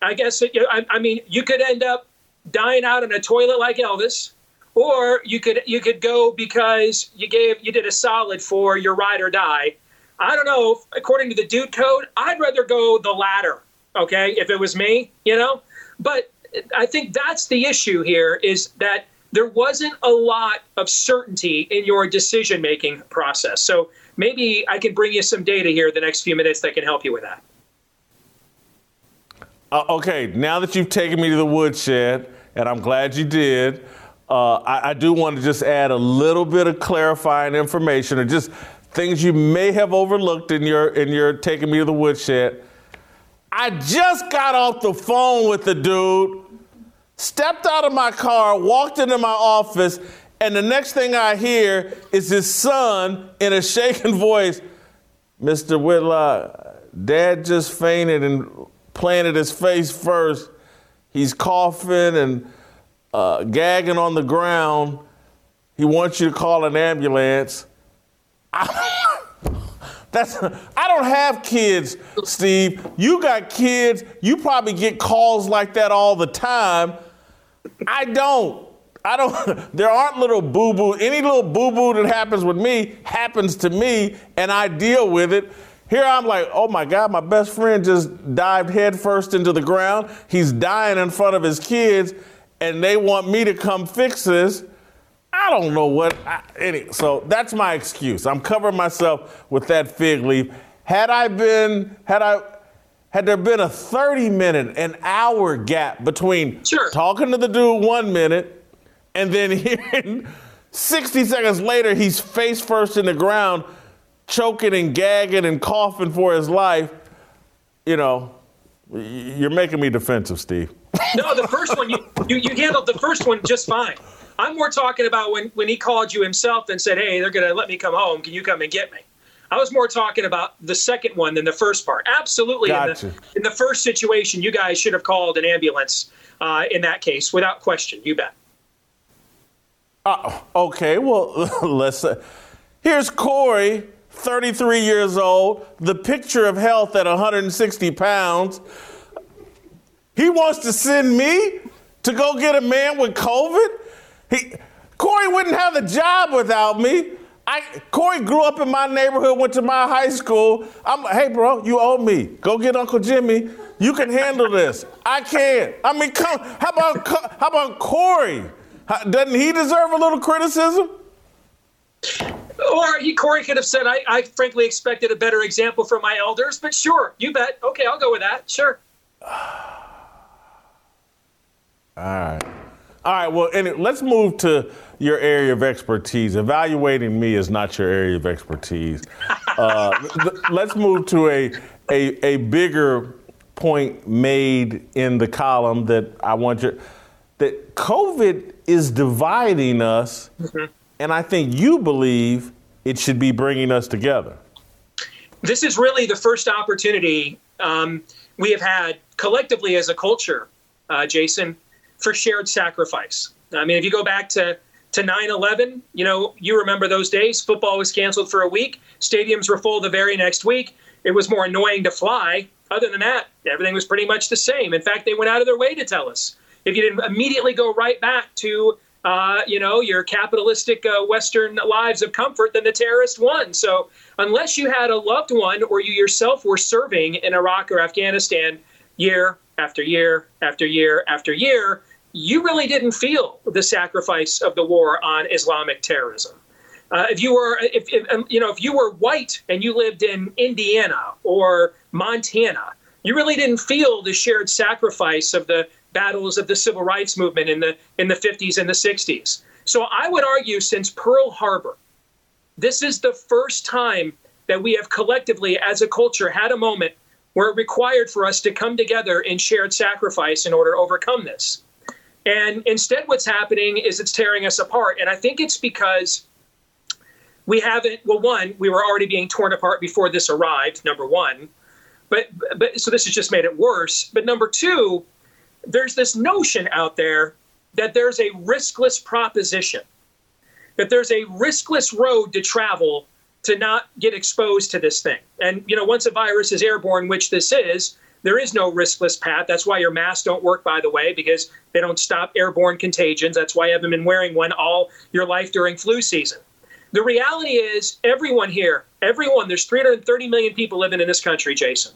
I guess, it, I, I mean, you could end up dying out in a toilet like Elvis, or you could you could go because you gave you did a solid for your ride or die I don't know. According to the dude code, I'd rather go the latter. Okay, if it was me, you know. But I think that's the issue here is that there wasn't a lot of certainty in your decision making process. So maybe I can bring you some data here the next few minutes that can help you with that. Uh, okay, now that you've taken me to the woodshed, and I'm glad you did, uh, I, I do want to just add a little bit of clarifying information or just things you may have overlooked in your in your taking me to the woodshed. I just got off the phone with the dude, stepped out of my car, walked into my office, and the next thing I hear is his son in a <laughs> shaking voice, Mr. Whitlock, dad just fainted and planted his face first. He's coughing and uh, gagging on the ground. He wants you to call an ambulance. <laughs> That's I don't have kids, Steve. You got kids. You probably get calls like that all the time. I don't. I don't. <laughs> There aren't little boo boo. Any little boo boo that happens with me happens to me, and I deal with it. Here I'm like, oh my God, my best friend just dived headfirst into the ground. He's dying in front of his kids, and they want me to come fix this. I don't know what. I, any, so that's my excuse. I'm covering myself with that fig leaf. Had I been, had I, had there been a 30 minute, an hour gap between Sure. talking to the dude one minute and then <laughs> hearing 60 seconds later he's face first in the ground, choking and gagging and coughing for his life, you know, you're making me defensive, Steve. No, the first one you, you you handled the first one just fine. I'm more talking about when when he called you himself and said, "Hey, they're gonna let me come home. Can you come and get me?" I was more talking about the second one than the first part. Absolutely, in, the, in the first situation, you guys should have called an ambulance uh, in that case, without question. You bet. Uh, okay, well, <laughs> let's. Uh, here's Corey, 33 years old, the picture of health at 160 pounds. He wants to send me to go get a man with COVID. He, Corey wouldn't have the job without me. I, Corey grew up in my neighborhood, went to my high school. I'm, hey, bro, you owe me. Go get Uncle Jimmy. You can handle this. I can't. I mean, come. How about how about Corey? How- Doesn't he deserve a little criticism? Or he, Corey could have said, I, "I frankly expected a better example from my elders," but sure, you bet. Okay, I'll go with that. Sure. <sighs> All right. All right. Well, and let's move to your area of expertise. Evaluating me is not your area of expertise. <laughs> Uh, let's move to a, a a bigger point made in the column that I want you that COVID is dividing us, and I think you believe it should be bringing us together. this is really the first opportunity um, we have had collectively as a culture, uh, Jason, for shared sacrifice. I mean, if you go back to to 9/11, you know, you remember those days. Football was canceled for a week. Stadiums were full the very next week. It was more annoying to fly. Other than that, everything was pretty much the same. In fact, they went out of their way to tell us. If you didn't immediately go right back to uh, you know, your capitalistic uh, Western lives of comfort, then the terrorist won. So unless you had a loved one or you yourself were serving in Iraq or Afghanistan year after year after year after year, you really didn't feel the sacrifice of the war on Islamic terrorism. Uh, if you were, if, if um, you know, if you were white and you lived in Indiana or Montana, you really didn't feel the shared sacrifice of the battles of the civil rights movement in the in the 50s and the 60s. So I would argue, since Pearl Harbor, this is the first time that we have collectively, as a culture, had a moment where it required for us to come together in shared sacrifice in order to overcome this. And instead, what's happening is it's tearing us apart. And I think it's because we haven't, well, one, we were already being torn apart before this arrived, number one. But, but so this has just made it worse. But number two, there's this notion out there that there's a riskless proposition, that there's a riskless road to travel to not get exposed to this thing. And, you know, once a virus is airborne, which this is, there is no riskless path. That's why your masks don't work, by the way, because they don't stop airborne contagions. That's why you haven't been wearing one all your life during flu season. The reality is, everyone here, everyone, there's 330 million people living in this country, Jason.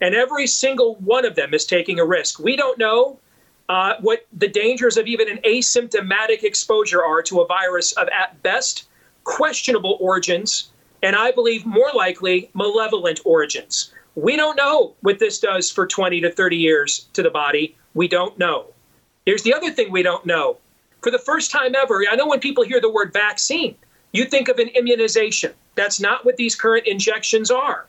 And every single one of them is taking a risk. We don't know uh, what the dangers of even an asymptomatic exposure are to a virus of, at best, questionable origins, and I believe more likely malevolent origins. We don't know what this does for 20 to 30 years to the body. We don't know. Here's the other thing we don't know. For the first time ever, I know when people hear the word vaccine, you think of an immunization. That's not what these current injections are.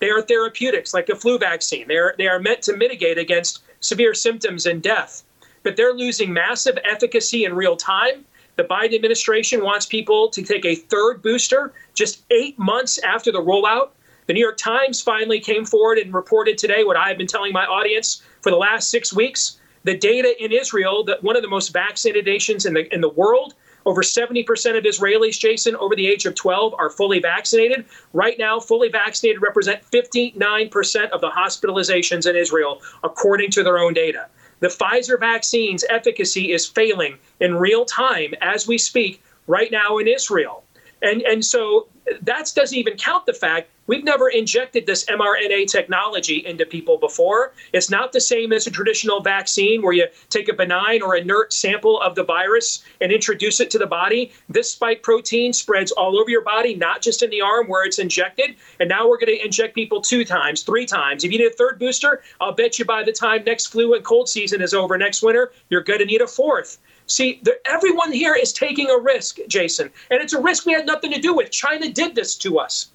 They are therapeutics, like a flu vaccine. They are, they are meant to mitigate against severe symptoms and death. But they're losing massive efficacy in real time. The Biden administration wants people to take a third booster just eight months after the rollout. The New York Times finally came forward and reported today what I have been telling my audience for the last six weeks. The data in Israel, that one of the most vaccinated nations in the in the world, Over 70% of Israelis, Jason, over the age of 12 are fully vaccinated. Right now, fully vaccinated represent 59% of the hospitalizations in Israel, according to their own data. The Pfizer vaccine's efficacy is failing in real time as we speak right now in Israel. And, and so that doesn't even count the fact we've never injected this mRNA technology into people before. It's not the same as a traditional vaccine where you take a benign or inert sample of the virus and introduce it to the body. This spike protein spreads all over your body, not just in the arm where it's injected. And now we're going to inject people two times, three times. If you need a third booster, I'll bet you by the time next flu and cold season is over next winter, you're going to need a fourth. See, the, everyone here is taking a risk, Jason, and it's a risk we had nothing to do with. China did this to us.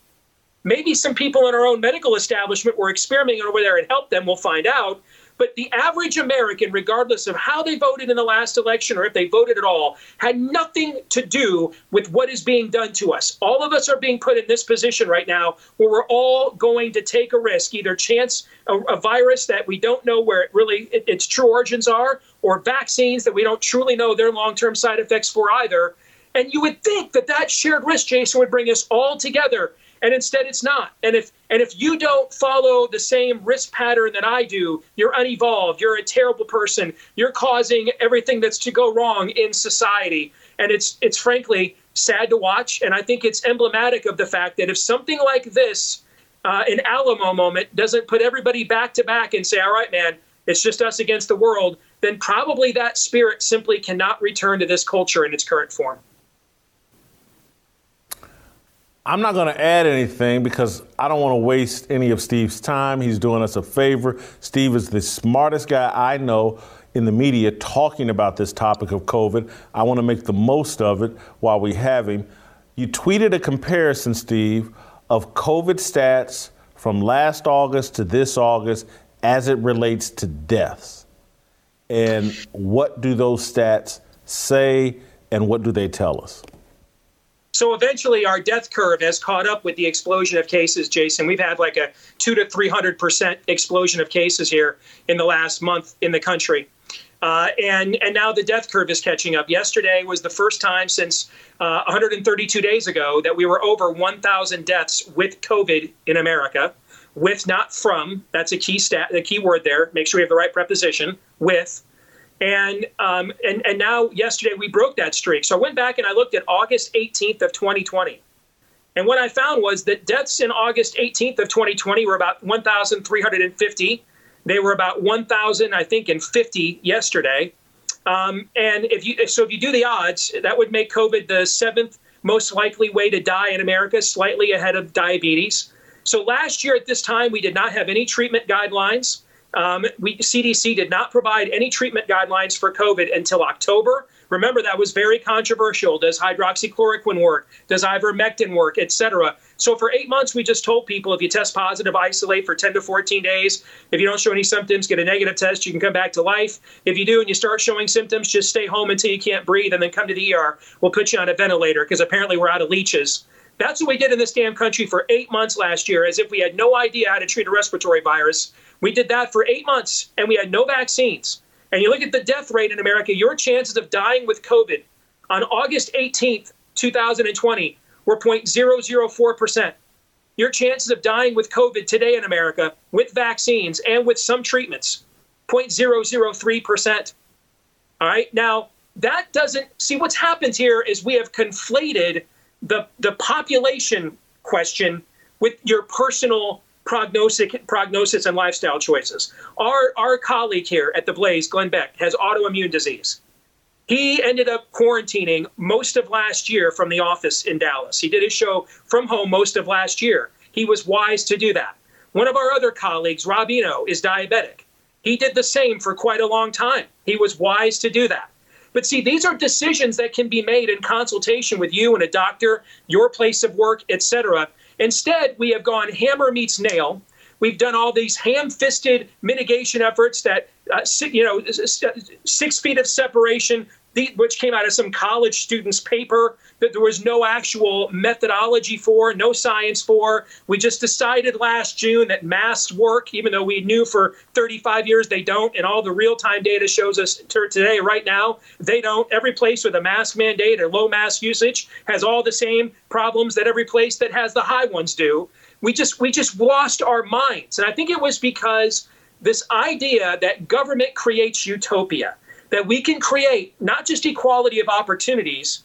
Maybe some people in our own medical establishment were experimenting over there and helped them. We'll find out. But the average American, regardless of how they voted in the last election or if they voted at all, had nothing to do with what is being done to us. All of us are being put in this position right now where we're all going to take a risk, either chance a, a virus that we don't know where it really it, its true origins are, or vaccines that we don't truly know their long-term side effects for either. And you would think that that shared risk, Jason, would bring us all together and instead it's not. And if and if you don't follow the same risk pattern that i do you're unevolved you're a terrible person you're causing everything that's to go wrong in society. And it's it's frankly sad to watch. And i think it's emblematic of the fact that if something like this uh, an alamo moment doesn't put everybody back to back and say all right man it's just us against the world then probably that spirit simply cannot return to this culture in its current form I'm not going to add anything because I don't want to waste any of Steve's time. He's doing us a favor. Steve is the smartest guy I know in the media talking about this topic of COVID. I want to make the most of it while we have him. You tweeted a comparison, Steve, of COVID stats from last August to this August as it relates to deaths. And what do those stats say and what do they tell us? So eventually, our death curve has caught up with the explosion of cases, Jason. We've had like a two to 300% explosion of cases here in the last month in the country. Uh, and and now the death curve is catching up. Yesterday was the first time since uh, 132 days ago that we were over 1,000 deaths with COVID in America. With not from that's a key stat, the key word there. Make sure we have the right preposition. With and, um, and, and now yesterday we broke that streak. So I went back and I looked at August 18th of 2020. And what I found was that deaths in August 18th of 2020 were about 1,350. They were about 1,000, I think, and 50 yesterday. Um, and if you so if you do the odds, that would make COVID the seventh most likely way to die in America, slightly ahead of diabetes. So last year at this time, we did not have any treatment guidelines. Um, we, CDC did not provide any treatment guidelines for COVID until October. Remember, that was very controversial. Does hydroxychloroquine work? Does ivermectin work, et cetera? So for eight months, we just told people if you test positive, isolate for 10 to 14 days. If you don't show any symptoms, get a negative test. You can come back to life. If you do and you start showing symptoms, just stay home until you can't breathe and then come to the ER. We'll put you on a ventilator because apparently we're out of leeches. That's what we did in this damn country for eight months last year, as if we had no idea how to treat a respiratory virus. We did that for eight months and we had no vaccines. And you look at the death rate in America, your chances of dying with COVID on August 18th, 2020 were 0.004%. Your chances of dying with COVID today in America with vaccines and with some treatments, 0.003%. All right. Now, that doesn't see what's happened here is we have conflated the, the population question with your personal prognosis, prognosis and lifestyle choices. Our, our colleague here at the Blaze, Glenn Beck, has autoimmune disease. He ended up quarantining most of last year from the office in Dallas. He did his show from home most of last year. He was wise to do that. One of our other colleagues, Rob Eno, is diabetic. He did the same for quite a long time. He was wise to do that. But see, these are decisions that can be made in consultation with you and a doctor, your place of work, etc. Instead, we have gone hammer meets nail. We've done all these ham-fisted mitigation efforts that, uh, you know, six feet of separation, the, which came out of some college student's paper that there was no actual methodology for, no science for. We just decided last June that masks work, even though we knew for 35 years they don't, and all the real time data shows us today, right now, they don't. Every place with a mask mandate or low mask usage has all the same problems that every place that has the high ones do. We just we just lost our minds, and I think it was because this idea that government creates utopia that we can create not just equality of opportunities,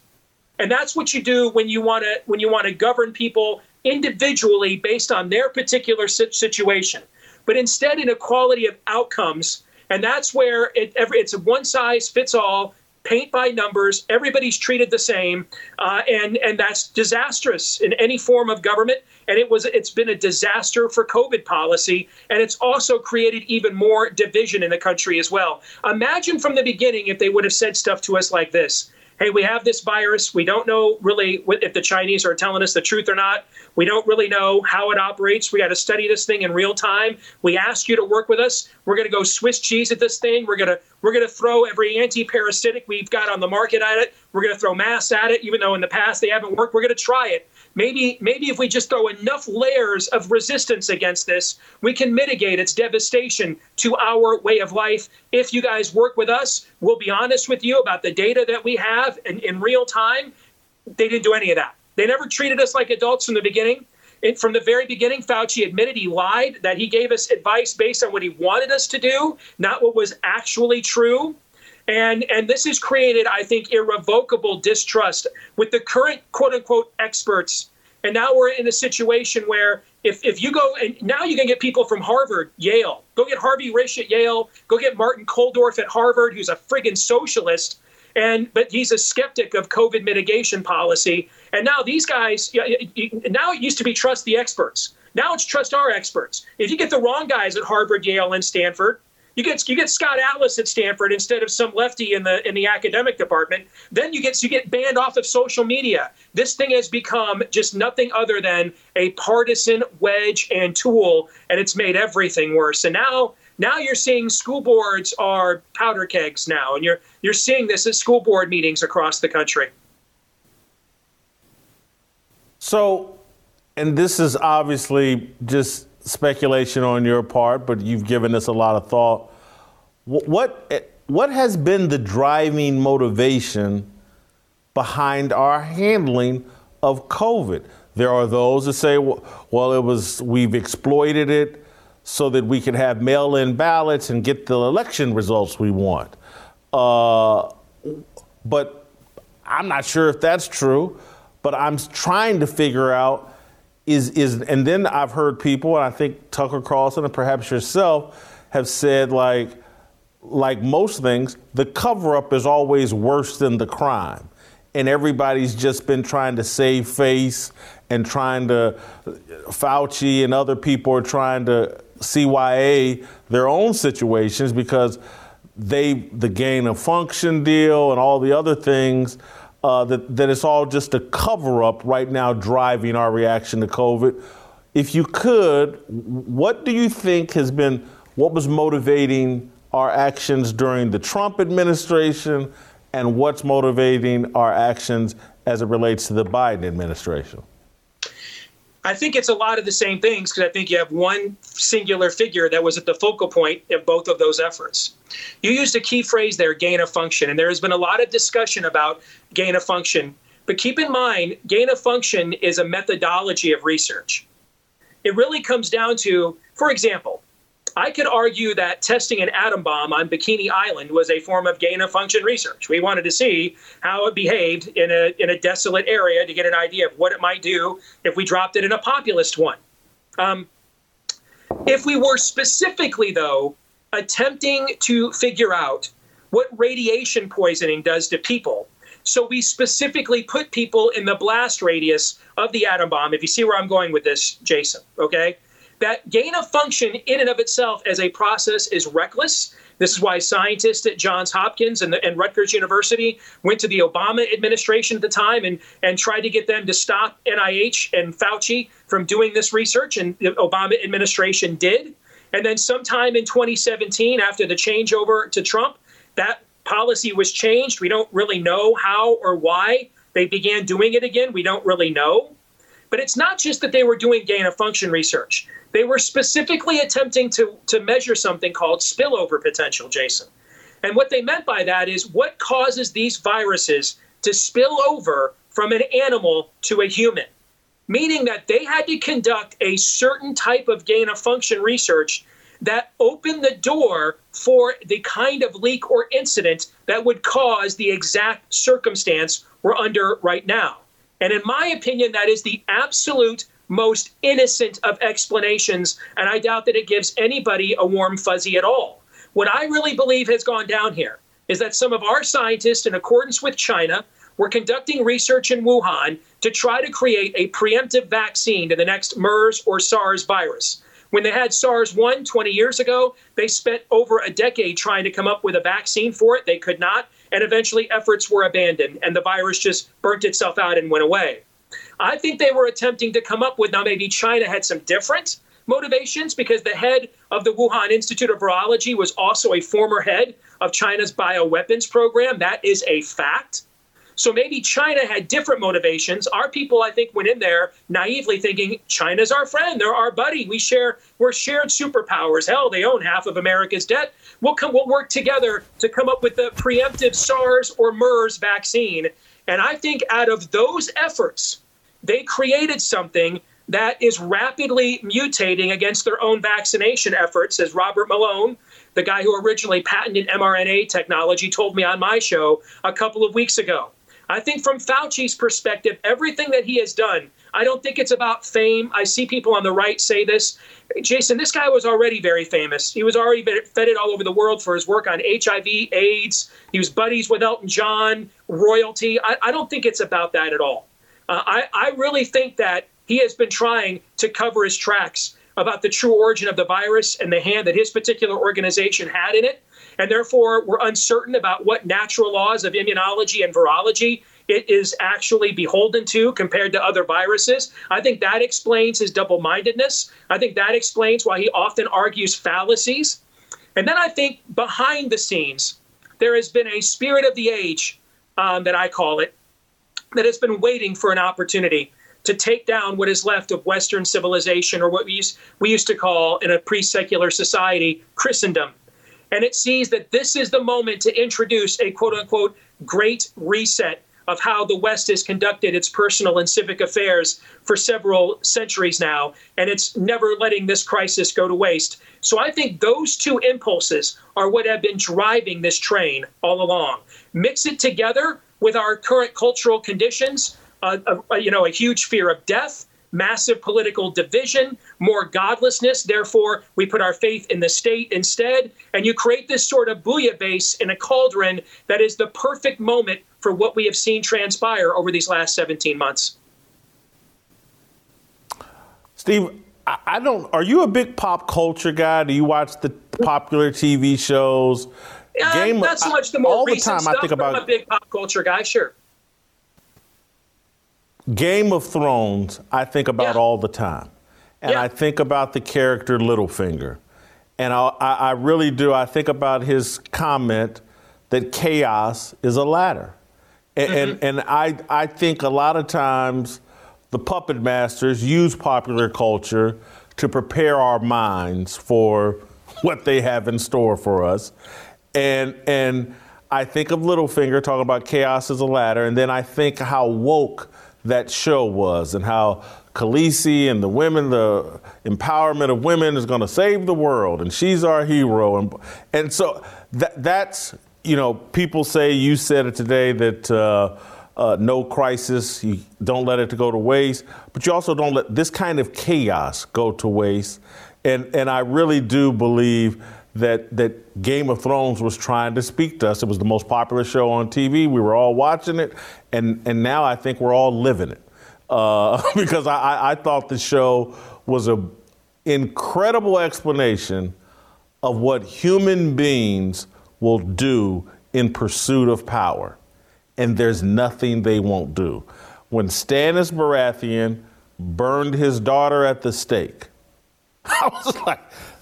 and that's what you do when you want to when you want to govern people individually based on their particular situation, but instead inequality of outcomes, and that's where it, it's a one size fits all paint by numbers. Everybody's treated the same, uh, and and that's disastrous in any form of government. And it was it's been a disaster for COVID policy, and it's also created even more division in the country as well. Imagine from the beginning if they would have said stuff to us like this hey, we have this virus. We don't know really if the Chinese are telling us the truth or not. We don't really know how it operates. We got to study this thing in real time. We ask you to work with us. We're going to go Swiss cheese at this thing. We're going to we're going to throw every anti-parasitic we've got on the market at it. We're going to throw masks at it, even though in the past they haven't worked. We're going to try it. Maybe maybe if we just throw enough layers of resistance against this, we can mitigate its devastation to our way of life. If you guys work with us, we'll be honest with you about the data that we have in, in real time. They didn't do any of that. They never treated us like adults from the beginning. It, from the very beginning, Fauci admitted he lied, that he gave us advice based on what he wanted us to do, not what was actually true. And, and this has created, I think, irrevocable distrust with the current quote unquote experts. And now we're in a situation where if, if you go, and now you can get people from Harvard, Yale, go get Harvey Risch at Yale, go get Martin Kulldorff at Harvard, who's a friggin' socialist. And but he's a skeptic of COVID mitigation policy. And now these guys, now it used to be trust the experts. Now it's trust our experts. If you get the wrong guys at Harvard, Yale, and Stanford, you get you get Scott Atlas at Stanford instead of some lefty in the in the academic department. Then you get you get banned off of social media. This thing has become just nothing other than a partisan wedge and tool, and it's made everything worse. And now now you're seeing school boards are powder kegs now, and you're you're seeing this at school board meetings across the country. So, and this is obviously just speculation on your part, but you've given us a lot of thought. What what has been the driving motivation behind our handling of COVID? There are those that say, well, it was we've exploited it so that we can have mail-in ballots and get the election results we want. Uh, but I'm not sure if that's true. But I'm trying to figure out is is and then I've heard people, and I think Tucker Carlson and perhaps yourself have said like like most things, the cover up is always worse than the crime. And everybody's just been trying to save face and trying to Fauci and other people are trying to CYA their own situations because they the gain of function deal and all the other things uh, that, that it's all just a cover up right now driving our reaction to COVID. If you could, what do you think has been, what was motivating our actions during the Trump administration and what's motivating our actions as it relates to the Biden administration? I think it's a lot of the same things because I think you have one singular figure that was at the focal point of both of those efforts. You used a key phrase there, gain of function, and there has been a lot of discussion about gain of function. But keep in mind, gain of function is a methodology of research. It really comes down to, for example, I could argue that testing an atom bomb on Bikini Island was a form of gain of function research. We wanted to see how it behaved in a, in a desolate area to get an idea of what it might do if we dropped it in a populist one. Um, if we were specifically, though, attempting to figure out what radiation poisoning does to people, so we specifically put people in the blast radius of the atom bomb. If you see where I'm going with this, Jason, okay? That gain of function in and of itself as a process is reckless. This is why scientists at Johns Hopkins and, the, and Rutgers University went to the Obama administration at the time and, and tried to get them to stop NIH and Fauci from doing this research, and the Obama administration did. And then sometime in 2017, after the changeover to Trump, that policy was changed. We don't really know how or why they began doing it again. We don't really know. But it's not just that they were doing gain of function research. They were specifically attempting to, to measure something called spillover potential, Jason. And what they meant by that is what causes these viruses to spill over from an animal to a human, meaning that they had to conduct a certain type of gain of function research that opened the door for the kind of leak or incident that would cause the exact circumstance we're under right now. And in my opinion, that is the absolute most innocent of explanations. And I doubt that it gives anybody a warm fuzzy at all. What I really believe has gone down here is that some of our scientists, in accordance with China, were conducting research in Wuhan to try to create a preemptive vaccine to the next MERS or SARS virus. When they had SARS 1 20 years ago, they spent over a decade trying to come up with a vaccine for it. They could not, and eventually efforts were abandoned, and the virus just burnt itself out and went away. I think they were attempting to come up with now maybe China had some different motivations because the head of the Wuhan Institute of Virology was also a former head of China's bioweapons program. That is a fact. So maybe China had different motivations. Our people, I think, went in there naively thinking China's our friend, they're our buddy. We share, we're shared superpowers. Hell, they own half of America's debt. We'll come, we'll work together to come up with the preemptive SARS or MERS vaccine. And I think out of those efforts, they created something that is rapidly mutating against their own vaccination efforts, as Robert Malone, the guy who originally patented mRNA technology, told me on my show a couple of weeks ago. I think from Fauci's perspective, everything that he has done, I don't think it's about fame. I see people on the right say this. Jason, this guy was already very famous. He was already feted all over the world for his work on HIV, AIDS. He was buddies with Elton John, royalty. I, I don't think it's about that at all. Uh, I, I really think that he has been trying to cover his tracks about the true origin of the virus and the hand that his particular organization had in it and therefore we're uncertain about what natural laws of immunology and virology it is actually beholden to compared to other viruses. I think that explains his double mindedness. I think that explains why he often argues fallacies. And then I think behind the scenes, there has been a spirit of the age, um, that I call it, that has been waiting for an opportunity to take down what is left of Western civilization, or what we used, we used to call in a pre secular society Christendom and it sees that this is the moment to introduce a quote unquote great reset of how the West has conducted its personal and civic affairs for several centuries now, and it's never letting this crisis go to waste. So I think those two impulses are what have been driving this train all along. Mix it together with our current cultural conditions, uh, uh, you know, a huge fear of death, massive political division, more godlessness. Therefore, we put our faith in the state instead. And you create this sort of bouillabaisse in a cauldron that is the perfect moment for what we have seen transpire over these last 17 months. Steve, I don't. Are you a big pop culture guy? Do you watch the popular TV shows? Uh, Game not so much the more all the time. Stuff, I think about. I'm a big pop culture guy. Sure. Game of Thrones, I think about yeah. all the time. And yeah. I think about the character Littlefinger. And I, I, really do. I think about his comment that chaos is a ladder. And, mm-hmm. and, and I, I think a lot of times the puppet masters use popular culture to prepare our minds for what they have in store for us. And, and I think of Littlefinger talking about chaos as a ladder, and then I think how woke that show was and how Khaleesi and the women, the empowerment of women is going to save the world, and she's our hero. And, and so that, that's, you know, people say, you said it today, that uh, uh, no crisis, you don't let it go to waste, but you also don't let this kind of chaos go to waste. And, and I really do believe that that Game of Thrones was trying to speak to us. It was the most popular show on TV. We were all watching it, and and now I think we're all living it uh, <laughs> because I, I thought the show was a incredible explanation of what human beings will do in pursuit of power, and there's nothing they won't do. When Stannis Baratheon burned his daughter at the stake, <laughs> I was like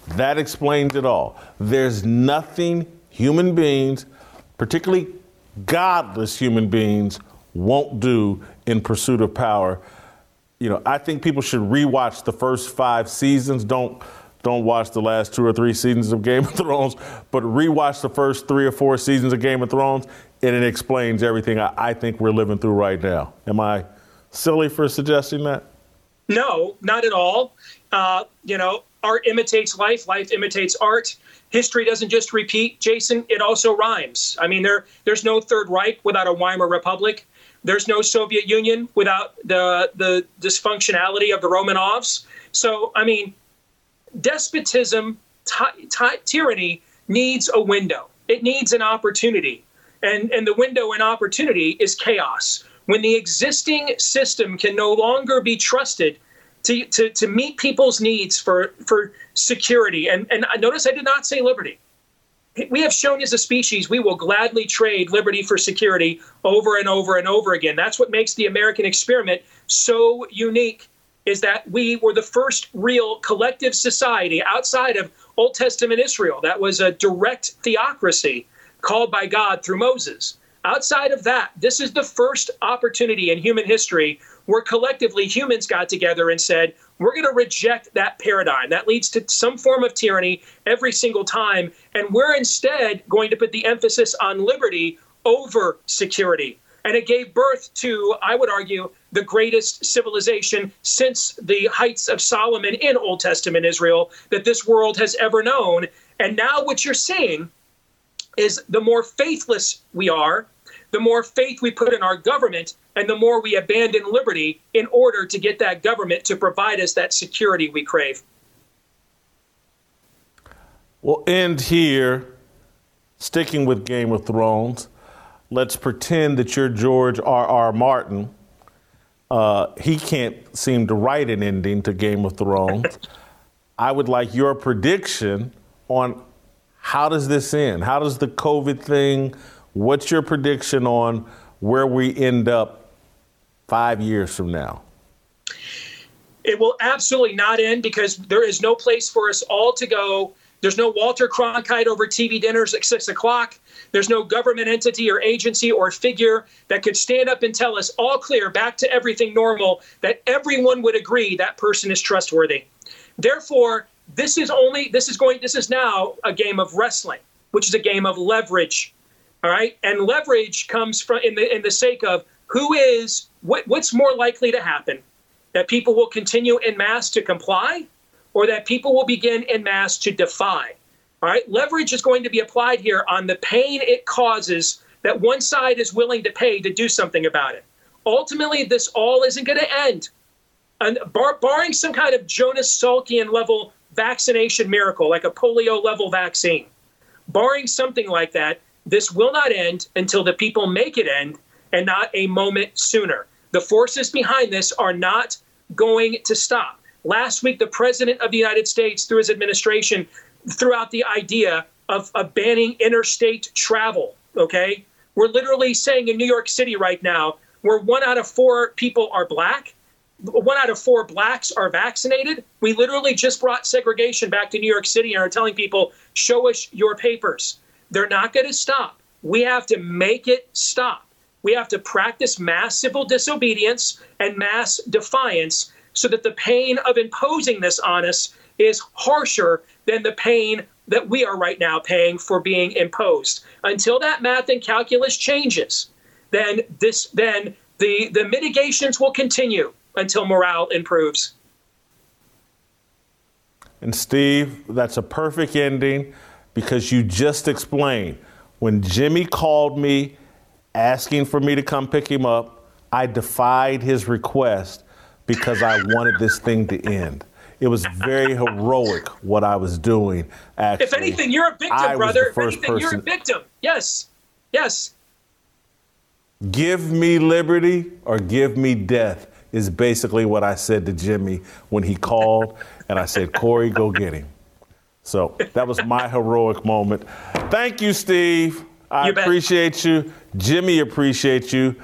that explains it all. There's nothing human beings particularly godless human beings, won't do in pursuit of power. You know, I think people should rewatch the first five seasons. Don't don't watch the last two or three seasons of Game of <laughs> Thrones, but rewatch the first three or four seasons of Game of Thrones, and it explains everything I, I think we're living through right now. Am I silly for suggesting that? No, not at all. Uh, you know, art imitates life, life imitates art. History doesn't just repeat, Jason, it also rhymes. I mean, there there's no Third Reich without a Weimar Republic. There's no Soviet Union without the the dysfunctionality of the Romanovs. So, I mean, despotism, ty- ty- tyranny needs a window. It needs an opportunity. And, and the window and opportunity is chaos. When the existing system can no longer be trusted to, to, to meet people's needs for, for security, and, and notice I did not say liberty. We have shown as a species we will gladly trade liberty for security over and over and over again. That's what makes the American experiment so unique is that we were the first real collective society outside of Old Testament Israel that was a direct theocracy called by God through Moses. Outside of that, this is the first opportunity in human history where collectively humans got together and said, we're going to reject that paradigm. That leads to some form of tyranny every single time. And we're instead going to put the emphasis on liberty over security. And it gave birth to, I would argue, the greatest civilization since the heights of Solomon in Old Testament Israel that this world has ever known. And now what you're seeing is the more faithless we are, the more faith we put in our government, and the more we abandon liberty in order to get that government to provide us that security we crave. We'll end here, sticking with Game of Thrones let's pretend that you're George R. R. Martin. Uh, he can't seem to write an ending to Game of Thrones. I would like your prediction on how does this end? How does the COVID thing? What's your prediction on where we end up five years from now? It will absolutely not end because there is no place for us all to go. There's no Walter Cronkite over TV dinners at six o'clock. There's no government entity or agency or figure that could stand up and tell us all clear, back to everything normal, that everyone would agree that person is trustworthy. Therefore, this is only this is going this is now a game of wrestling, which is a game of leverage. All right, and leverage comes from in the in the sake of who is what what's more likely to happen that people will continue in mass to comply or that people will begin in mass to defy all right, leverage is going to be applied here on the pain it causes that one side is willing to pay to do something about it. Ultimately, this all isn't going to end. And bar- barring some kind of Jonas Salkian level vaccination miracle, like a polio level vaccine, barring something like that, this will not end until the people make it end and not a moment sooner. The forces behind this are not going to stop. Last week, the President of the United States, through his administration, throughout the idea of, of banning interstate travel. Okay, we're literally saying in New York City right now, where one out of four people are black, one out of four blacks are vaccinated. We literally just brought segregation back to New York City and are telling people, show us your papers. They're not going to stop. We have to make it stop. We have to practice mass civil disobedience and mass defiance so that the pain of imposing this on us is harsher than the pain that we are right now paying for being imposed. Until that math and calculus changes, then this then the, the mitigations will continue until morale improves. And Steve, that's a perfect ending because you just explained when Jimmy called me asking for me to come pick him up, I defied his request because I wanted this thing to end. It was very heroic what I was doing. Actually, if anything, you're a victim, I brother. if anything, person. you're a victim. Yes, yes. Give me liberty or give me death is basically what I said to Jimmy when he called, and I said, Corey, go get him. So that was my heroic moment. Thank you, Steve. I you appreciate you. Jimmy appreciates you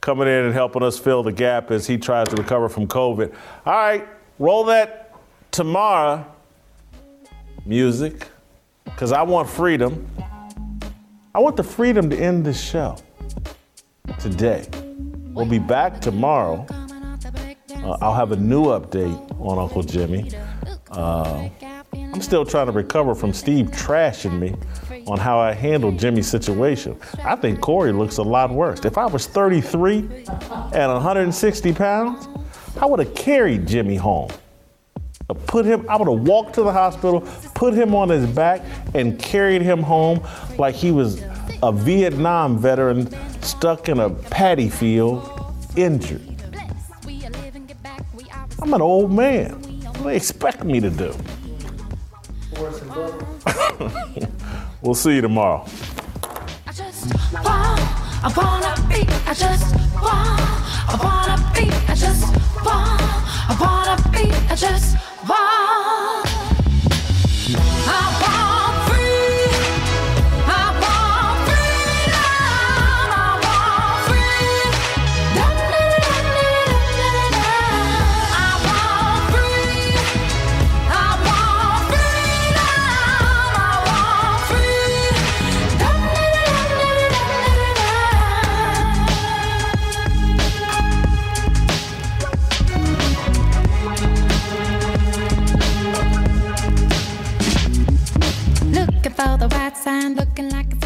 coming in and helping us fill the gap as he tries to recover from COVID. All right, roll that tomorrow, music, because I want freedom. I want the freedom to end this show today. We'll be back tomorrow. Uh, I'll have a new update on Uncle Jimmy. Uh, I'm still trying to recover from Steve trashing me on how I handled Jimmy's situation. I think Corey looks a lot worse. If I was 33 and 160 pounds, I would have carried Jimmy home. Put him, I would have walked to the hospital, put him on his back, and carried him home like he was a Vietnam veteran stuck in a paddy field, injured. I'm an old man. What do they expect me to do? <laughs> we'll see you tomorrow. I just want, I wanna be, I just want, I wanna be, I just want, I wanna be, I just want. for the white sign looking like a